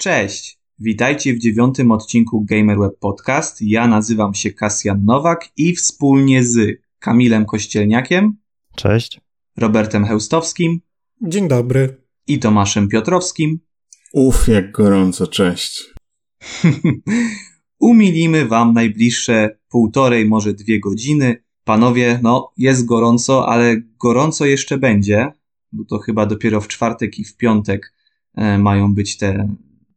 Cześć! Witajcie w dziewiątym odcinku GamerWeb Podcast. Ja nazywam się Kasjan Nowak i wspólnie z Kamilem Kościelniakiem. Cześć. Robertem Heustowskim. Dzień dobry. I Tomaszem Piotrowskim. Uf, jak gorąco, cześć. Umilimy wam najbliższe półtorej, może dwie godziny. Panowie, no, jest gorąco, ale gorąco jeszcze będzie, bo to chyba dopiero w czwartek i w piątek e, mają być te,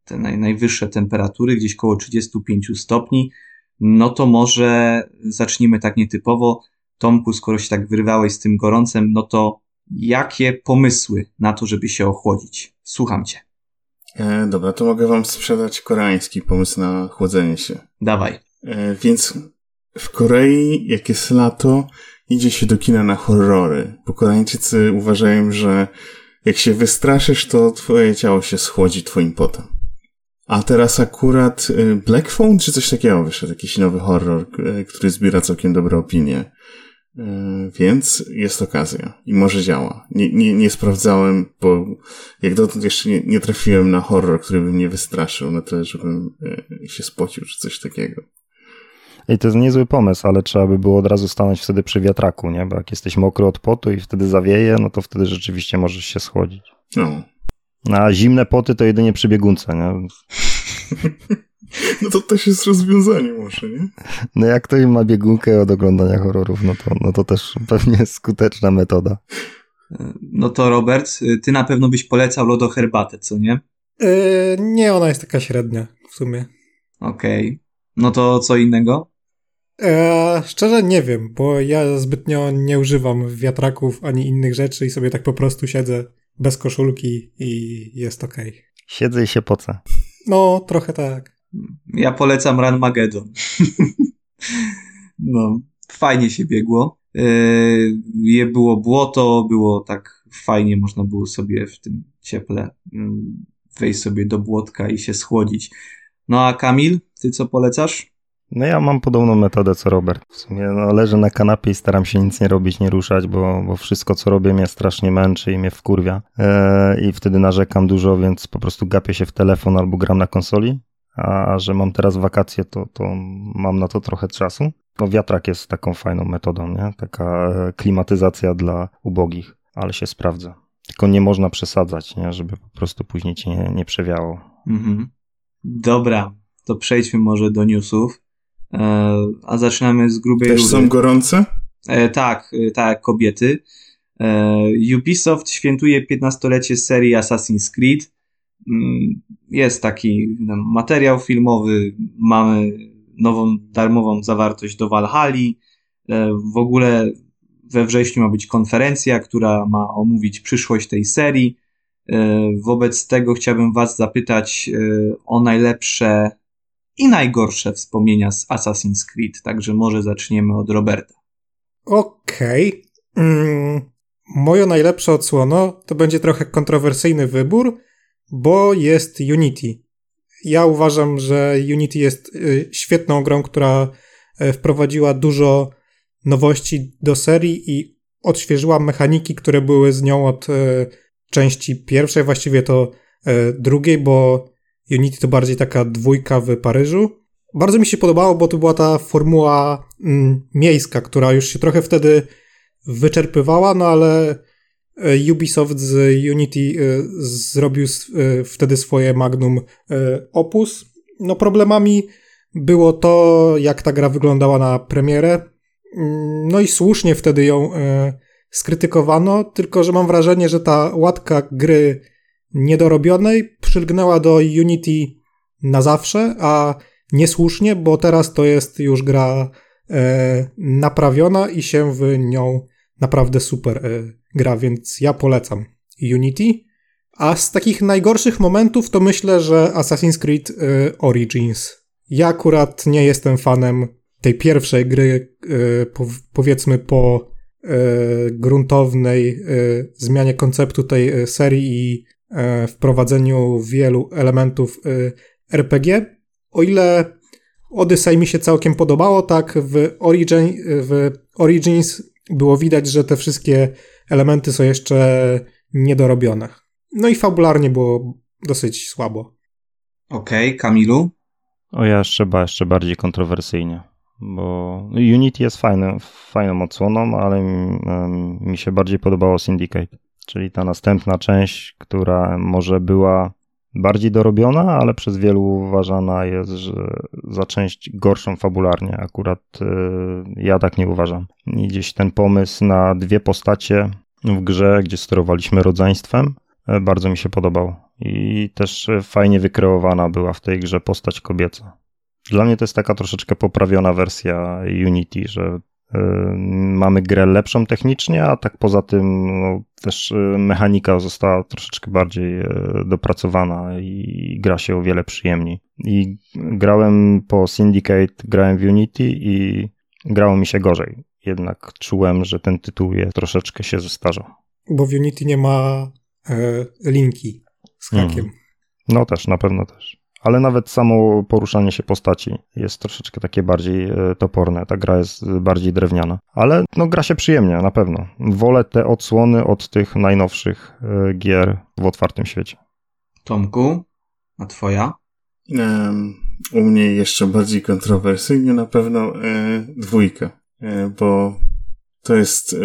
te naj, najwyższe temperatury, gdzieś koło 35 stopni. No to może zacznijmy tak nietypowo. Tomku, skoro się tak wyrwałeś z tym gorącem, no to jakie pomysły na to, żeby się ochłodzić? Słucham cię. E, dobra, to mogę wam sprzedać koreański pomysł na chłodzenie się. Dawaj. E, więc w Korei, jak jest lato, idzie się do kina na horrory, bo Koreańczycy uważają, że jak się wystraszysz, to twoje ciało się schłodzi twoim potem. A teraz akurat e, Black Phone czy coś takiego wyszedł, jakiś nowy horror, e, który zbiera całkiem dobre opinie. E, więc jest okazja i może działa. Nie, nie, nie sprawdzałem, bo jak dotąd jeszcze nie, nie trafiłem na horror, który by mnie wystraszył na tyle, żebym się spocił czy coś takiego. I to jest niezły pomysł, ale trzeba by było od razu stanąć wtedy przy wiatraku, nie? Bo jak jesteś mokry od potu i wtedy zawieje, no to wtedy rzeczywiście możesz się schłodzić. No. A zimne poty to jedynie przy biegunce, nie? No to też jest rozwiązanie może, nie? No jak ktoś ma biegunkę od oglądania horrorów, no to, no to też pewnie skuteczna metoda. No to Robert, ty na pewno byś polecał lodoherbatę, co nie? Yy, nie, ona jest taka średnia w sumie. Okej. Okay. No to co innego? E, szczerze nie wiem, bo ja zbytnio nie używam wiatraków ani innych rzeczy i sobie tak po prostu siedzę bez koszulki i jest. Okay. Siedzę i się pocę. No, trochę tak. Ja polecam Run Magedon. no, fajnie się biegło. Yy, było błoto, było tak fajnie, można było sobie w tym cieple mm, wejść sobie do błotka i się schłodzić. No a Kamil, ty co polecasz? No ja mam podobną metodę co Robert. W sumie no, leżę na kanapie i staram się nic nie robić, nie ruszać, bo, bo wszystko co robię mnie strasznie męczy i mnie wkurwia. Eee, I wtedy narzekam dużo, więc po prostu gapię się w telefon albo gram na konsoli. A że mam teraz wakacje, to, to mam na to trochę czasu. No wiatrak jest taką fajną metodą, nie? Taka e, klimatyzacja dla ubogich, ale się sprawdza. Tylko nie można przesadzać, nie? Żeby po prostu później ci nie, nie przewiało. Mhm. Dobra, to przejdźmy może do newsów. E, a zaczynamy z grubej Też rury. są gorące? E, tak, e, tak, kobiety. Ubisoft świętuje 15-lecie serii Assassin's Creed. Mm, jest taki no, materiał filmowy, mamy nową darmową zawartość do Valhalla. W ogóle we wrześniu ma być konferencja, która ma omówić przyszłość tej serii. Wobec tego chciałbym Was zapytać o najlepsze i najgorsze wspomnienia z Assassin's Creed, także może zaczniemy od Roberta. Okej. Okay. Mm, moja najlepsza odsłono to będzie trochę kontrowersyjny wybór, bo jest Unity. Ja uważam, że Unity jest y, świetną grą, która y, wprowadziła dużo nowości do serii i odświeżyła mechaniki, które były z nią od y, części pierwszej, właściwie to drugiej, bo Unity to bardziej taka dwójka w Paryżu. Bardzo mi się podobało, bo to była ta formuła mm, miejska, która już się trochę wtedy wyczerpywała, no ale e, Ubisoft z Unity e, zrobił e, wtedy swoje magnum opus. No problemami było to, jak ta gra wyglądała na premierę. Mm, no i słusznie wtedy ją skrytykowano, tylko że mam wrażenie, że ta łatka gry niedorobionej przylgnęła do Unity na zawsze, a niesłusznie, bo teraz to jest już gra e, naprawiona i się w nią naprawdę super e, gra, więc ja polecam Unity. A z takich najgorszych momentów to myślę, że Assassin's Creed e, Origins. Ja akurat nie jestem fanem tej pierwszej gry, e, po, powiedzmy po e, gruntownej e, zmianie konceptu tej serii i wprowadzeniu wielu elementów e, RPG. O ile Odyssey mi się całkiem podobało, tak w, Origin, w Origins było widać, że te wszystkie elementy są jeszcze niedorobione. No i fabularnie było dosyć słabo. Okej, okay, Kamilu? O ja jeszcze, jeszcze bardziej kontrowersyjnie, bo Unity jest fajny, fajną odsłoną, ale mi, mi się bardziej podobało Syndicate, czyli ta następna część, która może była bardziej dorobiona, ale przez wielu uważana jest że za część gorszą fabularnie. Akurat y, ja tak nie uważam. I gdzieś ten pomysł na dwie postacie w grze, gdzie sterowaliśmy rodzeństwem, y, bardzo mi się podobał. I też fajnie wykreowana była w tej grze postać kobieca. Dla mnie to jest taka troszeczkę poprawiona wersja Unity, że mamy grę lepszą technicznie, a tak poza tym no, też y, mechanika została troszeczkę bardziej y, dopracowana i gra się o wiele przyjemniej. I grałem po Syndicate, grałem w Unity i grało mi się gorzej. Jednak czułem, że ten tytuł jest, troszeczkę się zestarzał. Bo w Unity nie ma e, linki z hakiem. Mm. No też, na pewno też ale nawet samo poruszanie się postaci jest troszeczkę takie bardziej e, toporne. Ta gra jest bardziej drewniana, ale no gra się przyjemnie, na pewno. Wolę te odsłony od tych najnowszych e, gier w otwartym świecie. Tomku, a twoja? Um, u mnie jeszcze bardziej kontrowersyjnie na pewno e, dwójka, e, bo to jest e,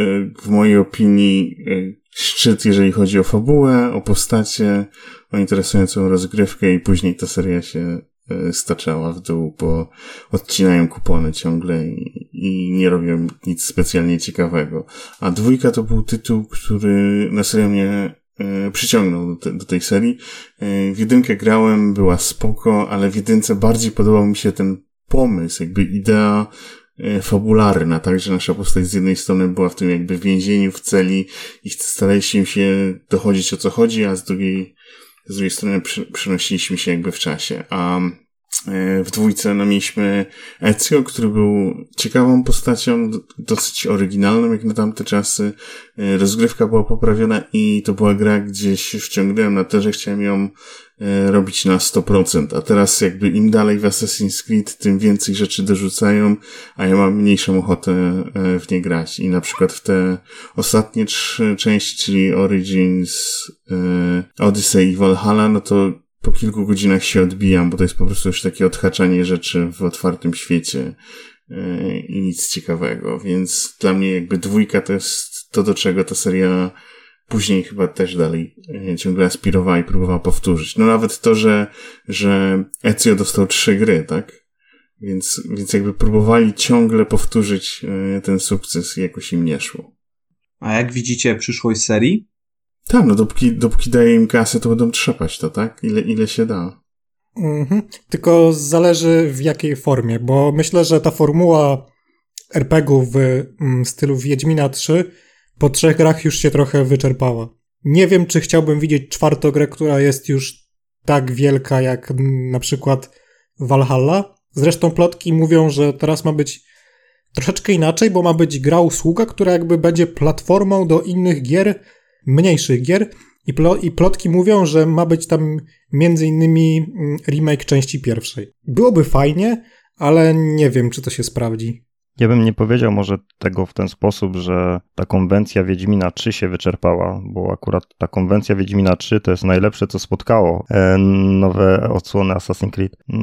w mojej opinii e, szczyt, jeżeli chodzi o fabułę, o postacie, o interesującą rozgrywkę i później ta seria się e, staczała w dół, bo odcinają kupony ciągle i, i, nie robią nic specjalnie ciekawego. A dwójka to był tytuł, który na serio mnie e, przyciągnął do, te, do, tej serii. E, w jedynkę grałem, była spoko, ale w jedynce bardziej podobał mi się ten pomysł, jakby idea fabularna, tak, że nasza postać z jednej strony była w tym jakby więzieniu, w celi i staraliśmy się dochodzić o co chodzi, a z drugiej, z drugiej strony przenosiliśmy się jakby w czasie. A e, w dwójce no, mieliśmy Ezio, który był ciekawą postacią, dosyć oryginalną jak na tamte czasy. E, rozgrywka była poprawiona i to była gra, gdzie się wciągnąłem na to, że chciałem ją robić na 100%, a teraz jakby im dalej w Assassin's Creed, tym więcej rzeczy dorzucają, a ja mam mniejszą ochotę e, w nie grać. I na przykład w te ostatnie trzy części, czyli Origins, e, Odyssey i Valhalla, no to po kilku godzinach się odbijam, bo to jest po prostu już takie odhaczanie rzeczy w otwartym świecie i nic ciekawego, więc dla mnie jakby dwójka to jest to, do czego ta seria później chyba też dalej e, ciągle aspirowała i próbowała powtórzyć. No nawet to, że, że Ezio dostał trzy gry, tak? Więc, więc jakby próbowali ciągle powtórzyć e, ten sukces i jakoś im nie szło. A jak widzicie przyszłość serii? Tak, no dopóki, dopóki daje im kasę, to będą trzepać to, tak? Ile, ile się da. Mhm. Tylko zależy w jakiej formie, bo myślę, że ta formuła RPG-u w mm, stylu Wiedźmina 3 po trzech grach już się trochę wyczerpała. Nie wiem, czy chciałbym widzieć czwartą grę, która jest już tak wielka jak na przykład Valhalla. Zresztą plotki mówią, że teraz ma być troszeczkę inaczej, bo ma być gra usługa, która jakby będzie platformą do innych gier, mniejszych gier. I, I plotki mówią, że ma być tam między innymi mm, remake części pierwszej. Byłoby fajnie, ale nie wiem, czy to się sprawdzi. Ja bym nie powiedział może tego w ten sposób, że ta konwencja Wiedźmina 3 się wyczerpała, bo akurat ta konwencja Wiedźmina 3 to jest najlepsze, co spotkało e, nowe odsłony Assassin's Creed. E,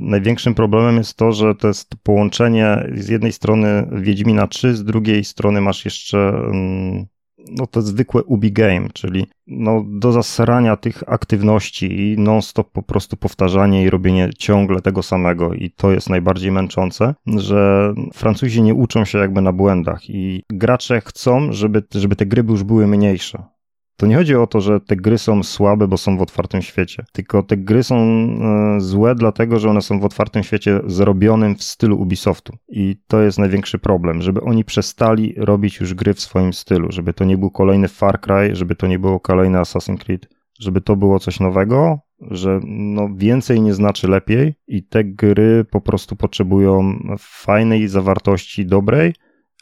największym problemem jest to, że to jest połączenie z jednej strony Wiedźmina 3, z drugiej strony masz jeszcze mm, no to zwykłe ubi game, czyli no do zasrania tych aktywności i non-stop po prostu powtarzanie i robienie ciągle tego samego i to jest najbardziej męczące, że Francuzi nie uczą się jakby na błędach i gracze chcą, żeby, żeby te gry już były mniejsze. To nie chodzi o to, że te gry są słabe, bo są w otwartym świecie, tylko te gry są e, złe, dlatego że one są w otwartym świecie zrobionym w stylu Ubisoftu. I to jest największy problem, żeby oni przestali robić już gry w swoim stylu, żeby to nie był kolejny Far Cry, żeby to nie było kolejny Assassin's Creed, żeby to było coś nowego, że no więcej nie znaczy lepiej i te gry po prostu potrzebują fajnej zawartości, dobrej,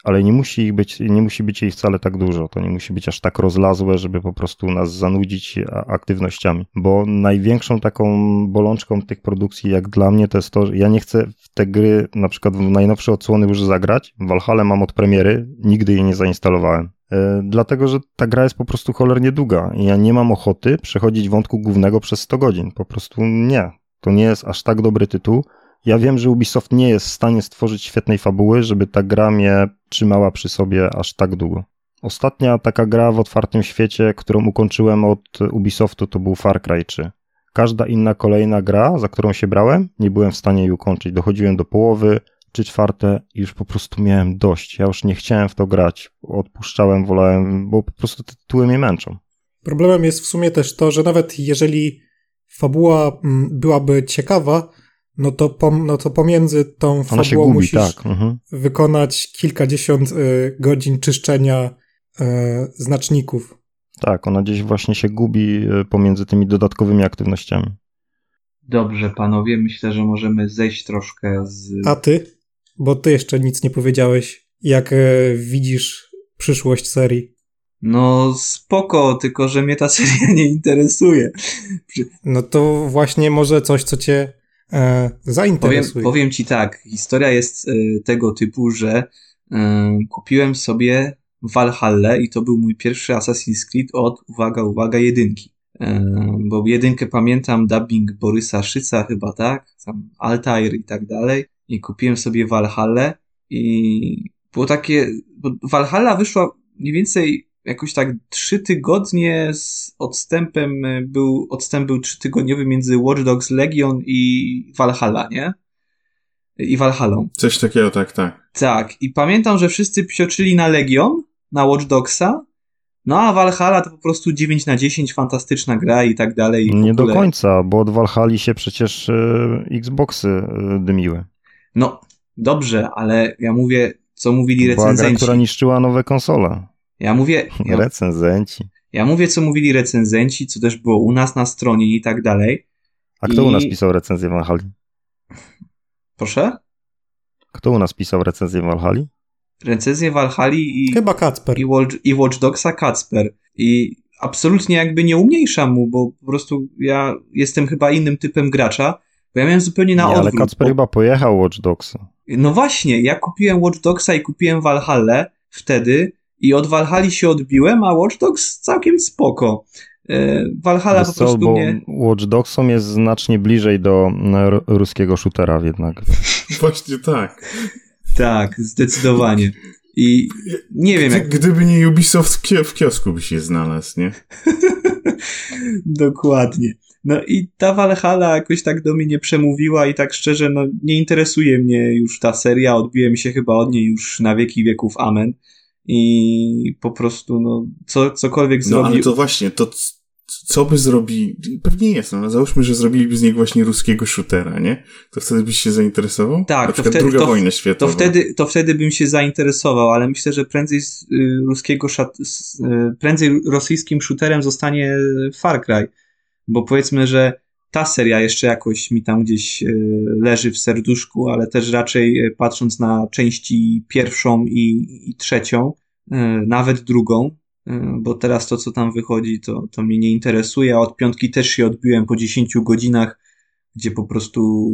ale nie musi ich być, nie musi być jej wcale tak dużo. To nie musi być aż tak rozlazłe, żeby po prostu nas zanudzić aktywnościami. Bo największą taką bolączką tych produkcji, jak dla mnie, to jest to, że ja nie chcę w te gry, na przykład w najnowsze odsłony już zagrać. Valhalla mam od premiery, nigdy jej nie zainstalowałem. E, dlatego, że ta gra jest po prostu cholernie długa i ja nie mam ochoty przechodzić wątku głównego przez 100 godzin. Po prostu nie. To nie jest aż tak dobry tytuł. Ja wiem, że Ubisoft nie jest w stanie stworzyć świetnej fabuły, żeby ta gra mnie trzymała przy sobie aż tak długo. Ostatnia taka gra w otwartym świecie, którą ukończyłem od Ubisoftu, to był Far Cry 3. Każda inna kolejna gra, za którą się brałem, nie byłem w stanie jej ukończyć. Dochodziłem do połowy, czy czwarte i już po prostu miałem dość. Ja już nie chciałem w to grać. Odpuszczałem, wolałem, bo po prostu te tytuły mnie męczą. Problemem jest w sumie też to, że nawet jeżeli fabuła mm, byłaby ciekawa, no to, pom, no to pomiędzy tą Ona fabułą gubi, musisz tak. mhm. wykonać kilkadziesiąt y, godzin czyszczenia y, znaczników. Tak, ona gdzieś właśnie się gubi y, pomiędzy tymi dodatkowymi aktywnościami. Dobrze, panowie, myślę, że możemy zejść troszkę z. A ty? Bo ty jeszcze nic nie powiedziałeś, jak e, widzisz przyszłość serii. No spoko, tylko że mnie ta seria nie interesuje. No to właśnie może coś, co cię e. Powiem, powiem ci tak, historia jest e, tego typu, że e, kupiłem sobie Valhalla i to był mój pierwszy Assassin's Creed od, uwaga, uwaga, jedynki. E, bo jedynkę pamiętam, dubbing Borysa Szyca chyba, tak? Tam Altair i tak dalej i kupiłem sobie Valhalla i było takie, bo Valhalla wyszła mniej więcej jakoś tak trzy tygodnie z odstępem, był, odstęp był trzytygodniowy między Watch Dogs Legion i Valhalla, nie? I Valhalla. Coś takiego, tak, tak. Tak, i pamiętam, że wszyscy psioczyli na Legion, na Watch Dogsa, no a Valhalla to po prostu 9 na 10, fantastyczna gra i tak dalej. Nie do końca, bo od Valhalla się przecież y, Xboxy y, dymiły. No, dobrze, ale ja mówię, co mówili recenzenci. Była która niszczyła nowe konsole. Ja mówię... Ja, recenzenci. Ja mówię, co mówili recenzenci, co też było u nas na stronie i tak dalej. A kto I... u nas pisał recenzję w Valhalla? Proszę? Kto u nas pisał recenzję w Valhalla? Recenzję Valhalla i... Chyba Kacper. I, Watch, I Watch Dogsa Kacper. I absolutnie jakby nie umniejszam mu, bo po prostu ja jestem chyba innym typem gracza, bo ja miałem zupełnie na nie, odwrót. ale Kacper bo... chyba pojechał Watch Dogsa. No właśnie, ja kupiłem Watch Dogsa i kupiłem Valhalla wtedy i od Valhalla się odbiłem, a Watch Dogs całkiem spoko. E, Valhalla Wiesz po prostu co, bo nie... Watch Dogsom jest znacznie bliżej do ruskiego shootera jednak. Właśnie tak. Tak, zdecydowanie. I nie wiem jak... Gdyby nie Ubisoft w kiosku by się znalazł, nie? Dokładnie. No i ta Valhalla jakoś tak do mnie nie przemówiła i tak szczerze, no nie interesuje mnie już ta seria, odbiłem się chyba od niej już na wieki wieków, amen. I po prostu, no, co, cokolwiek zrobi... No ale to właśnie, to co by zrobili, pewnie jest, no załóżmy, że zrobiliby z niego właśnie ruskiego shootera, nie? To wtedy byś się zainteresował? Tak, Na to wtedy, druga wojna światowa. To wtedy, to wtedy bym się zainteresował, ale myślę, że prędzej z y, ruskiego, szat, z, y, prędzej rosyjskim shooterem zostanie Far Cry bo powiedzmy, że ta seria jeszcze jakoś mi tam gdzieś e, leży w serduszku, ale też raczej e, patrząc na części pierwszą i, i trzecią, e, nawet drugą, bo teraz to, co tam wychodzi, to, to mnie nie interesuje, a od piątki też się odbiłem po 10 godzinach, gdzie po prostu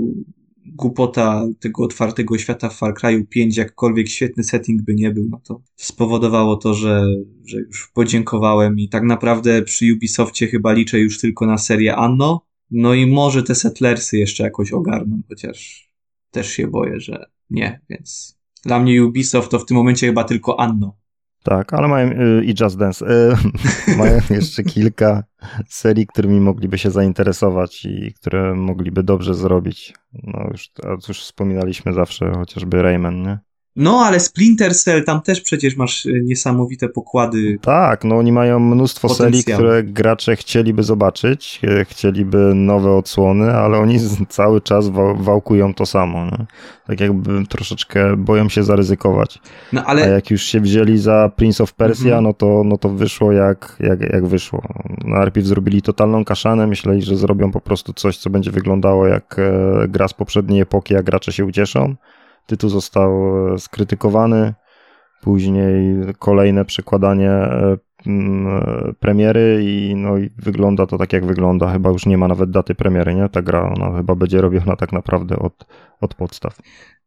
głupota tego otwartego świata w Far Cry 5, jakkolwiek świetny setting by nie był, no to spowodowało to, że, że już podziękowałem i tak naprawdę przy Ubisoftie chyba liczę już tylko na serię Anno, no i może te Settlersy jeszcze jakoś ogarną, chociaż też się boję, że nie, więc dla mnie Ubisoft to w tym momencie chyba tylko Anno. Tak, ale mają y, i Just Dance. Y, mają jeszcze kilka serii, którymi mogliby się zainteresować i które mogliby dobrze zrobić. No już, już wspominaliśmy zawsze chociażby Rayman, nie? No, ale Splinter Cell, tam też przecież masz y, niesamowite pokłady. Tak, no oni mają mnóstwo serii, które gracze chcieliby zobaczyć, e, chcieliby nowe odsłony, ale oni cały czas wałkują to samo. Nie? Tak jakby troszeczkę boją się zaryzykować. No, ale... A jak już się wzięli za Prince of Persia, mhm. no, to, no to wyszło jak, jak, jak wyszło. Najpierw zrobili totalną kaszanę, myśleli, że zrobią po prostu coś, co będzie wyglądało jak e, gra z poprzedniej epoki, a gracze się ucieszą. Tytuł został e, skrytykowany, później kolejne przekładanie e, e, premiery i no i wygląda to tak jak wygląda. Chyba już nie ma nawet daty premiery, nie? Ta gra, ona chyba będzie robiona tak naprawdę od, od podstaw.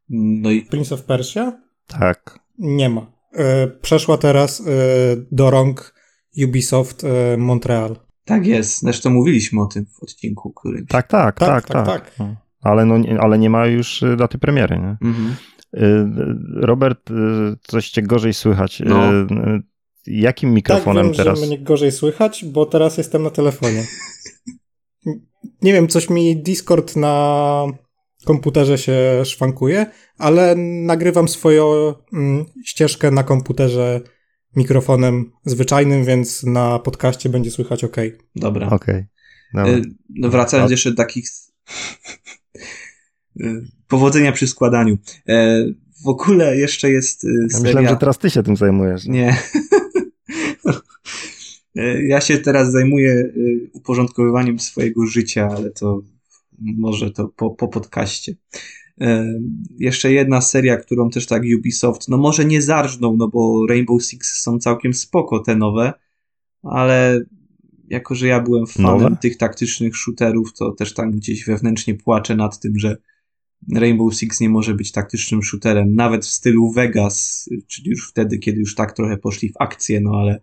No i... Prince of Persia? Tak. Nie ma. przeszła teraz do rąk Ubisoft Montreal. Tak jest, zresztą mówiliśmy o tym w odcinku, który. Tak, tak, tak, Tak, tak. tak, tak. Ale, no, nie- ale nie ma już y, daty premiery, nie? Mhm. Y, Robert, y, coś cię gorzej słychać. No. Jakim Tak, mikrofonem wiem, teraz? że mnie gorzej słychać, bo teraz jestem na telefonie. Nie wiem, coś mi Discord na komputerze się szwankuje, ale nagrywam swoją mm, ścieżkę na komputerze mikrofonem zwyczajnym, więc na podcaście będzie słychać ok. Dobra. Okej. dobra. Y, No wracając A- jeszcze do takich. Powodzenia przy składaniu. E, W ogóle jeszcze jest y, Ja seria... myślałem, że teraz ty się tym zajmujesz. Nie. E, Ja się teraz zajmuję y, uporządkowywaniem swojego życia, ale to może to po, po podcaście. E, Jeszcze jedna seria, którą też tak Ubisoft, no może nie zarżnął, no bo Rainbow Six są całkiem spoko te nowe, ale jako, że ja byłem fanem Nowe? tych taktycznych shooterów, to też tam gdzieś wewnętrznie płaczę nad tym, że Rainbow Six nie może być taktycznym shooterem, nawet w stylu Vegas, czyli już wtedy, kiedy już tak trochę poszli w akcję, no ale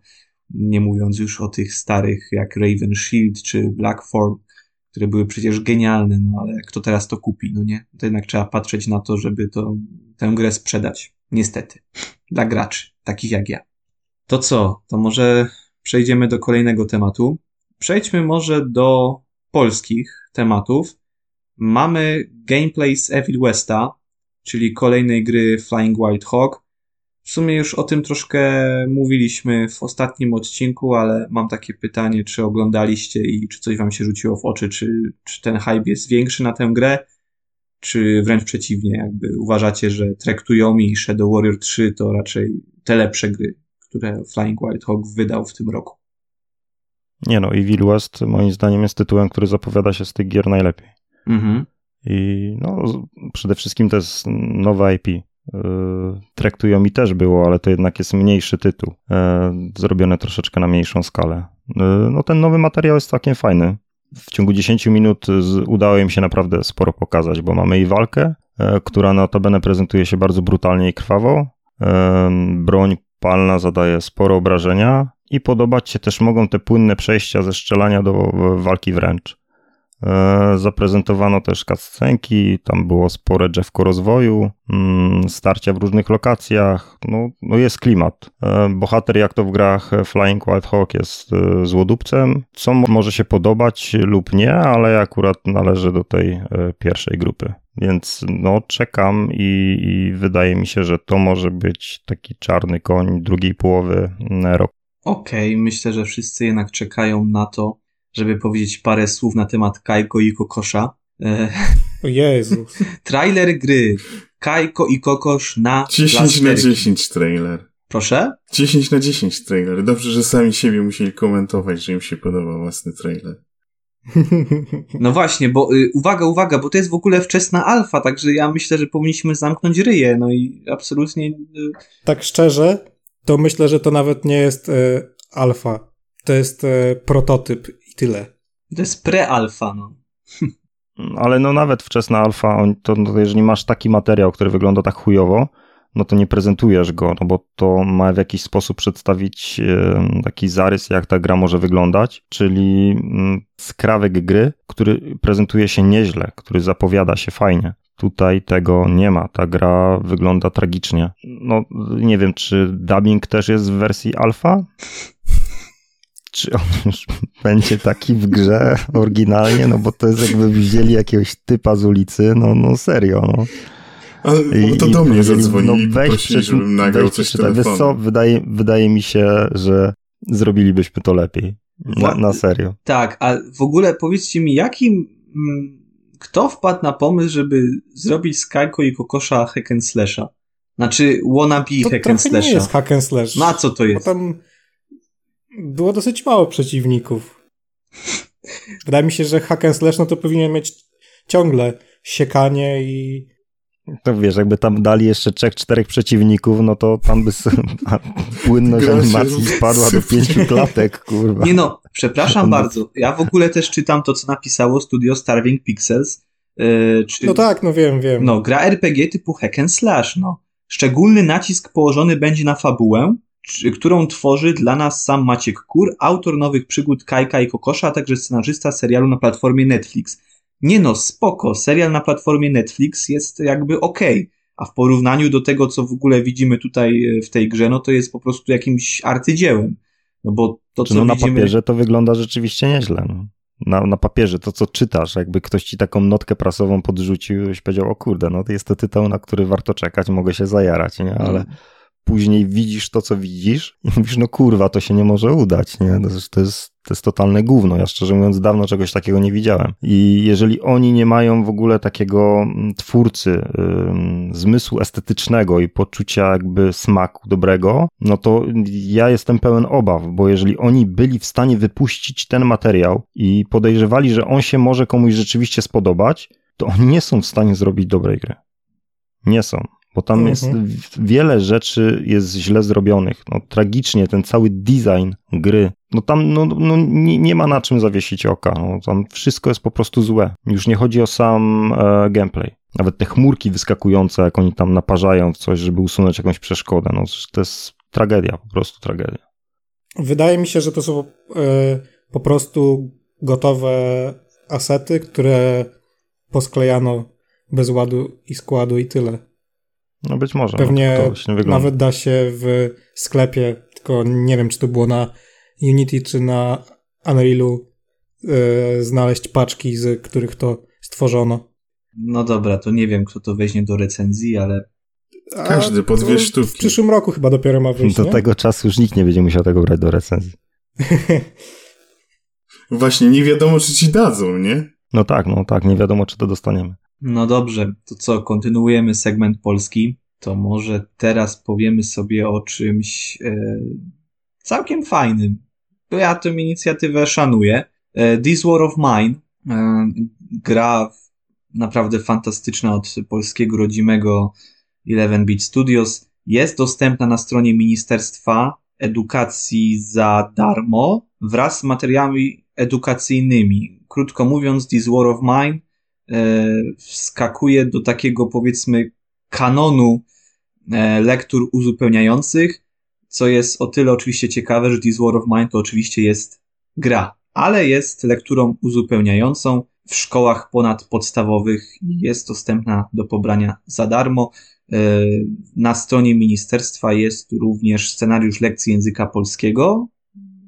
nie mówiąc już o tych starych jak Raven Shield czy Blackthorn, które były przecież genialne, no ale kto teraz to kupi, no nie? To jednak trzeba patrzeć na to, żeby to, tę grę sprzedać. Niestety. Dla graczy, takich jak ja. To co? To może przejdziemy do kolejnego tematu. Przejdźmy może do polskich tematów. Mamy gameplay z Evil Westa, czyli kolejnej gry Flying Wild Hog. W sumie już o tym troszkę mówiliśmy w ostatnim odcinku, ale mam takie pytanie, czy oglądaliście i czy coś wam się rzuciło w oczy, czy, czy ten hype jest większy na tę grę, czy wręcz przeciwnie, jakby uważacie, że Trek to Yomi i Shadow Warrior 3 to raczej te lepsze gry, które Flying Wild Hog wydał w tym roku. Nie no, Evil West moim zdaniem jest tytułem, który zapowiada się z tych gier najlepiej. Mhm. I no, przede wszystkim to jest nowe IP. Yy, Traktują mi też było, ale to jednak jest mniejszy tytuł. Yy, zrobione troszeczkę na mniejszą skalę. Yy, no ten nowy materiał jest całkiem fajny. W ciągu 10 minut z, udało im się naprawdę sporo pokazać, bo mamy i walkę, yy, która notabene prezentuje się bardzo brutalnie i krwawo. Broń palna zadaje sporo obrażenia i podobać się też mogą te płynne przejścia ze strzelania do walki wręcz. E, Zaprezentowano też cutscenki, tam było spore drzewko rozwoju, mm, starcia w różnych lokacjach, no, no jest klimat. E, Bohater jak to w grach Flying Wild Hawk jest e, złodupcem, co mo- może się podobać lub nie, ale akurat należy do tej pierwszej grupy. Więc no czekam i, i wydaje mi się, że to może być taki czarny koń drugiej połowy mm, roku. Okej, myślę, że wszyscy jednak czekają na to, żeby powiedzieć parę słów na temat Kajko i Kokosza. E, O Jezus. trailer gry Kajko i Kokosz na 10 na plasterki. 10 trailer. Proszę? 10 na 10 trailer. Dobrze, że sami siebie musieli komentować, że im się podoba własny trailer. No właśnie, bo y, uwaga, uwaga, bo to jest w ogóle wczesna alfa, także ja myślę, że powinniśmy zamknąć ryje, no i absolutnie... Y, tak szczerze, to myślę, że to nawet nie jest e, alfa. To jest e, prototyp tyle. to jest pre-alfa, no. Ale no nawet wczesna alfa, to, no, to jeżeli masz taki materiał, który wygląda tak chujowo, no to nie prezentujesz go, no bo to ma w jakiś sposób przedstawić taki zarys, jak ta gra może wyglądać, czyli mm, skrawek gry, który prezentuje się nieźle, który zapowiada się fajnie. Tutaj tego nie ma. Ta gra wygląda tragicznie. No, nie wiem, czy dubbing też jest w wersji alfa? Czy on już będzie taki w grze oryginalnie? No bo to jest jakby wzięli jakiegoś typa z ulicy, no, no serio, no. Ale I- to do mnie powiedzieli, zadzwonili i weź przeczy- żebym nagrał weź coś przeczytaj. Wiesz co, wydaje, wydaje mi się, że zrobilibyśmy to lepiej. Na, Wła- na serio. Tak, a w ogóle powiedzcie mi, jakim... Mm, kto wpadł na pomysł, żeby zrobić z Kajko i Kokosza hack and slasha? Znaczy wannabe To hack and trochę nie slasha. jest hack and slash. No a co to Bo jest? tam było dosyć mało przeciwników. Wydaje mi się, że hack and slash no to powinien mieć ciągle siekanie i To wiesz, jakby tam dali jeszcze trzech, czterech przeciwników, no to tam by płynność animacji spadła do pięciu klatek, kurwa. Nie no, przepraszam bardzo. Ja w ogóle też czytam to, co napisało studio Starving Pixels. Yy, czy, no tak, no wiem, wiem. No, gra RPG typu hack and slash, no. Szczególny nacisk położony będzie na fabułę, którą tworzy dla nas sam Maciek Kur, autor nowych przygód Kajka i Kokosza, a także scenarzysta serialu na platformie Netflix. Nie no, spoko, serial na platformie Netflix jest jakby okej, okay, a w porównaniu do tego, co w ogóle widzimy tutaj e, w tej grze, no to jest po prostu jakimś arcydziełem. No bo to, co no, na widzimy... papierze to wygląda rzeczywiście nieźle. No. Na, na papierze, to co czytasz, jakby ktoś ci taką notkę prasową podrzucił, byś powiedział, o kurde, no to jest to tytuł, na który warto czekać, mogę się zajarać, nie? Ale... Mm później widzisz to, co widzisz i mówisz, no kurwa, to się nie może udać, nie? To jest, to jest, to jest totalne gówno. Ja szczerze mówiąc dawno czegoś takiego nie widziałem. I jeżeli oni nie mają w ogóle takiego mm, twórcy, zmysłu estetycznego i poczucia jakby smaku dobrego, no to ja jestem pełen obaw, bo jeżeli oni byli w stanie wypuścić ten materiał i podejrzewali, że on się może komuś rzeczywiście spodobać, to oni nie są w stanie zrobić dobrej gry. Nie są bo tam mhm. jest wiele rzeczy jest źle zrobionych. No, tragicznie ten cały design gry. No tam no, no, nie, nie ma na czym zawiesić oka. No, tam wszystko jest po prostu złe. Już nie chodzi o sam e, gameplay. Nawet te chmurki wyskakujące, jak oni tam naparzają w coś, żeby usunąć jakąś przeszkodę. No, to jest tragedia, po prostu tragedia. Wydaje mi się, że to są e, po prostu gotowe asety, które posklejano bez ładu i składu i tyle. No być może. Pewnie no, nawet da się w sklepie, tylko nie wiem, czy to było na Unity, czy na Unrealu yy, znaleźć paczki, z których to stworzono. No dobra, to nie wiem, kto to weźmie do recenzji, ale... Każdy po dwie sztuki. W przyszłym roku chyba dopiero ma wyjść, Do nie? tego czasu już nikt nie będzie musiał tego brać do recenzji. Właśnie, nie wiadomo, czy ci dadzą, nie? No tak, no tak, nie wiadomo, czy to dostaniemy. No dobrze, to co, kontynuujemy segment polski. To może teraz powiemy sobie o czymś e, całkiem fajnym. Bo ja tę inicjatywę szanuję. E, This War of Mine, e, gra naprawdę fantastyczna od polskiego rodzimego 11-bit Studios, jest dostępna na stronie Ministerstwa Edukacji za darmo wraz z materiałami edukacyjnymi. Krótko mówiąc, This War of Mine wskakuje do takiego powiedzmy kanonu e, lektur uzupełniających, co jest o tyle oczywiście ciekawe, że This War of Mine to oczywiście jest gra, ale jest lekturą uzupełniającą w szkołach ponadpodstawowych i jest dostępna do pobrania za darmo. E, na stronie ministerstwa jest również scenariusz lekcji języka polskiego,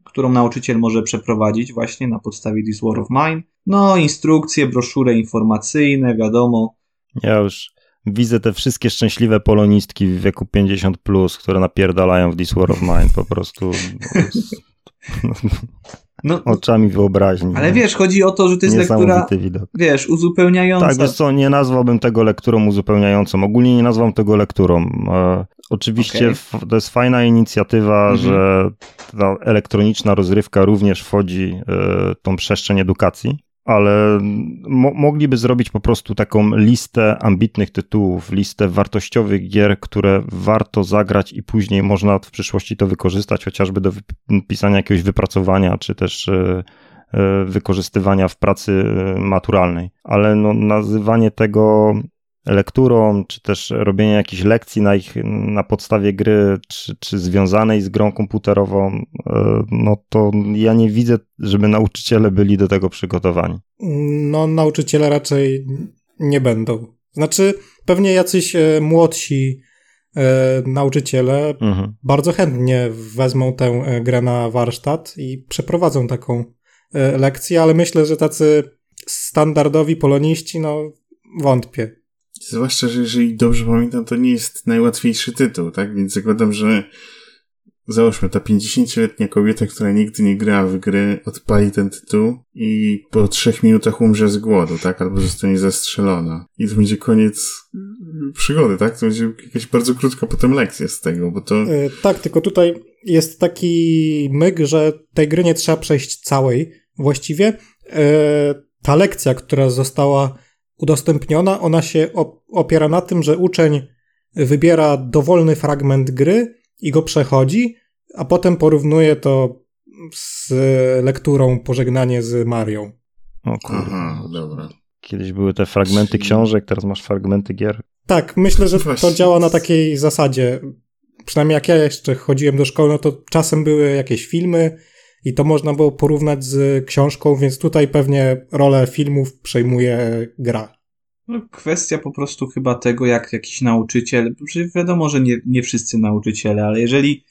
którą nauczyciel może przeprowadzić właśnie na podstawie This War of Mine. No, instrukcje, broszurę informacyjne, wiadomo. Ja już widzę te wszystkie szczęśliwe polonistki w wieku 50+, plus, które napierdalają w This War of Mine po prostu. No, oczami wyobraźni. Ale wiesz, chodzi o to, że to jest lektura, widok. wiesz, uzupełniająca. Tak, wiesz co, nie nazwałbym tego lekturą uzupełniającą. Ogólnie nie nazwałbym tego lekturą. E, oczywiście okay. to jest fajna inicjatywa, mhm. że ta elektroniczna rozrywka również wchodzi e, tą przestrzeń edukacji ale mo mogliby zrobić po prostu taką listę ambitnych tytułów, listę wartościowych gier, które warto zagrać i później można w przyszłości to wykorzystać, chociażby do pisania jakiegoś wypracowania, czy też e, e, wykorzystywania w pracy e, maturalnej. Ale no, nazywanie tego lekturą, czy też robienie jakichś lekcji na ich, na podstawie gry, czy, czy związanej z grą komputerową, e, no to ja nie widzę, żeby nauczyciele byli do tego przygotowani. No, nauczyciele raczej nie będą. Znaczy, pewnie jacyś e, młodsi e, nauczyciele mhm. bardzo chętnie wezmą tę grę na warsztat i przeprowadzą taką lekcję, ale myślę, że tacy standardowi poloniści, no wątpię. Zwłaszcza, że jeżeli dobrze pamiętam, to nie jest najłatwiejszy tytuł, tak? Więc zakładam, że załóżmy, ta 50-letnia kobieta, która nigdy nie grała w gry, odpali ten tytuł i po trzech minutach umrze z głodu, tak? Albo zostanie zastrzelona. I to będzie koniec przygody, tak? To będzie jakaś bardzo krótka potem lekcja z tego, bo to... Yy, tak, tylko tutaj jest taki myk, że tej gry nie trzeba przejść całej właściwie. Yy, ta lekcja, która została udostępniona, ona się opiera na tym, że uczeń wybiera dowolny fragment gry i go przechodzi, a potem porównuje to z lekturą Pożegnanie z Marią. O. Aha, dobra. Kiedyś były te fragmenty Czyli- książek, teraz masz fragmenty gier. Tak, myślę, że to działa na takiej zasadzie. Przynajmniej jak ja jeszcze chodziłem do szkoły, no to czasem były jakieś filmy i to można było porównać z książką, więc tutaj pewnie rolę filmów przejmuje gra. No, kwestia po prostu chyba tego, jak jakiś nauczyciel, wiadomo, że nie, nie wszyscy nauczyciele, ale jeżeli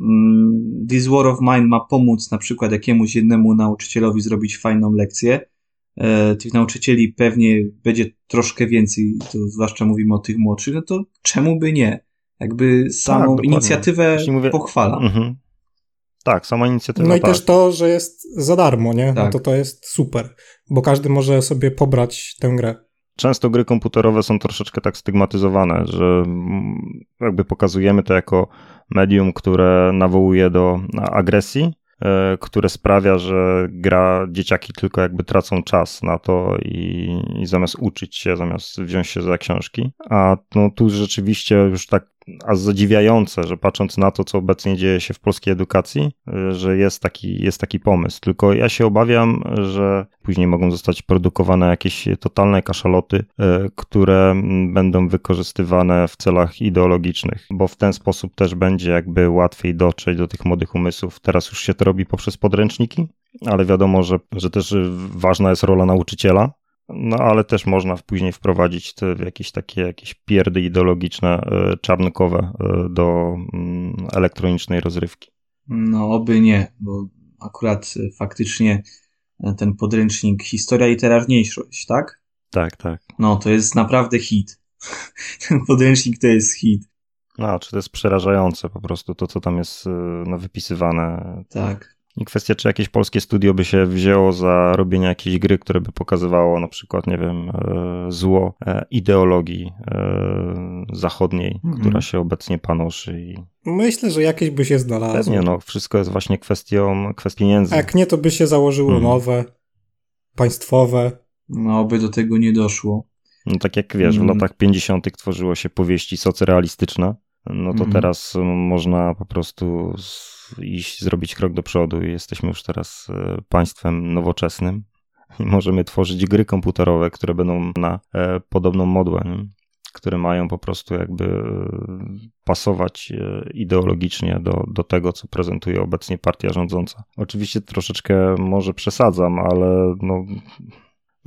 mm, This War of Mine ma pomóc na przykład jakiemuś jednemu nauczycielowi zrobić fajną lekcję, e, tych nauczycieli pewnie będzie troszkę więcej, to zwłaszcza mówimy o tych młodszych, no to czemu by nie? Jakby samą dokładnie. inicjatywę mówię- pochwalam. Mhm. Tak, sama inicjatywa. No i tak. też to, że jest za darmo, nie? No Tak. to to jest super, bo każdy może sobie pobrać tę grę. Często gry komputerowe są troszeczkę tak stygmatyzowane, że mm, jakby pokazujemy to jako medium, które nawołuje do agresji, e, które sprawia, że gra dzieciaki tylko jakby tracą czas na to i, i zamiast uczyć się, zamiast wziąć się za książki. A no, tu rzeczywiście już tak aż zadziwiające, że patrząc na to, co obecnie dzieje się w polskiej edukacji, y, że jest taki, jest taki pomysł. Tylko ja się obawiam, że później mogą zostać produkowane jakieś totalne kaszaloty, y, które mm, będą wykorzystywane w celach ideologicznych, bo w ten sposób też będzie jakby łatwiej dotrzeć do tych młodych umysłów. Teraz już się to robi poprzez podręczniki, ale wiadomo, że, że też y, ważna jest rola nauczyciela, no ale też można później wprowadzić te jakieś takie jakieś pierdy ideologiczne, y, czarnkowe y, do mm, elektronicznej rozrywki. No, oby nie, bo akurat e, faktycznie e, ten podręcznik Historia i teraźniejszość, tak? Tak, tak. No, to jest naprawdę hit. Ten podręcznik to jest hit. No, czy to jest przerażające po prostu to, co tam jest no, wypisywane. Tak. I kwestia, czy jakieś polskie studio by się wzięło za robienie jakiejś gry, które by pokazywało na przykład, nie wiem, e, zło e, ideologii e, zachodniej, Mhm. która się obecnie panoszy i Myślę, że jakieś by się znalazło. pewnie, no, wszystko jest właśnie kwestią, kwestią pieniędzy. A jak nie, to by się założyło Mhm. nowe, państwowe. No, oby do tego nie doszło. No tak jak wiesz, w Mm. latach 50. tworzyło się powieści socrealistyczne, no to Mhm. teraz mm, można po prostu z, iść, zrobić krok do przodu i jesteśmy już teraz e, państwem nowoczesnym i możemy tworzyć gry komputerowe, które będą na e, podobną modłę, nie? które mają po prostu jakby e, pasować ideologicznie do, do tego, co prezentuje obecnie partia rządząca. Oczywiście troszeczkę może przesadzam, ale no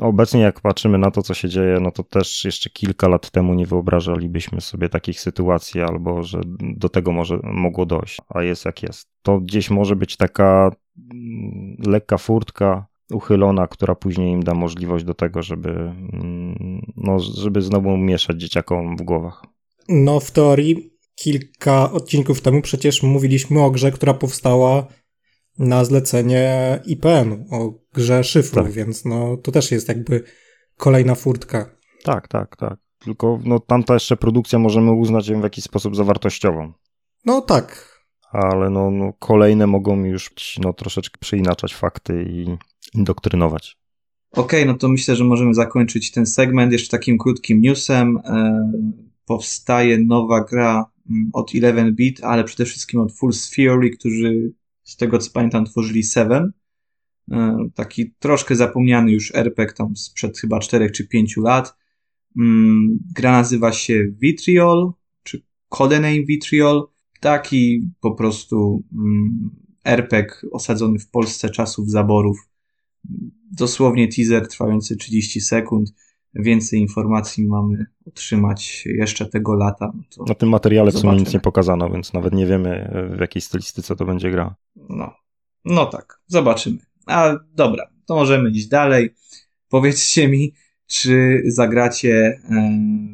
obecnie jak patrzymy na to, co się dzieje, no to też jeszcze kilka lat temu nie wyobrażalibyśmy sobie takich sytuacji, albo że do tego może mogło dojść, a jest jak jest. To gdzieś może być taka mm, lekka furtka uchylona, która później im da możliwość do tego, żeby, mm, no, żeby znowu mieszać dzieciakom w głowach. No, w teorii kilka odcinków temu przecież mówiliśmy o grze, która powstała na zlecenie IPN, o grze szyfrów, Tak. więc no to też jest jakby kolejna furtka. Tak, tak, tak. Tylko no, tamta jeszcze produkcja możemy uznać ją w jakiś sposób za wartościową. No tak. ale no, no kolejne mogą już no, troszeczkę przeinaczać fakty i indoktrynować. Okej, no to myślę, że możemy zakończyć ten segment jeszcze takim krótkim newsem. E, powstaje nowa gra mm, od 11-bit, ale przede wszystkim od Fool's Theory, którzy z tego co pamiętam tworzyli Seven. E, taki troszkę zapomniany już RPG tam sprzed chyba 4 czy 5 lat. Mm, gra nazywa się Vitriol, czy Codename Vitriol. Taki po prostu mm, RPG osadzony w Polsce czasów zaborów dosłownie teaser trwający 30 sekund. Więcej informacji mamy otrzymać jeszcze tego lata. No, Na tym materiale w sumie Zobaczymy. nic nie pokazano, więc nawet nie wiemy w jakiej stylistyce to będzie gra. no, no tak, zobaczymy. A dobra, to możemy iść dalej. Powiedzcie mi, czy zagracie e,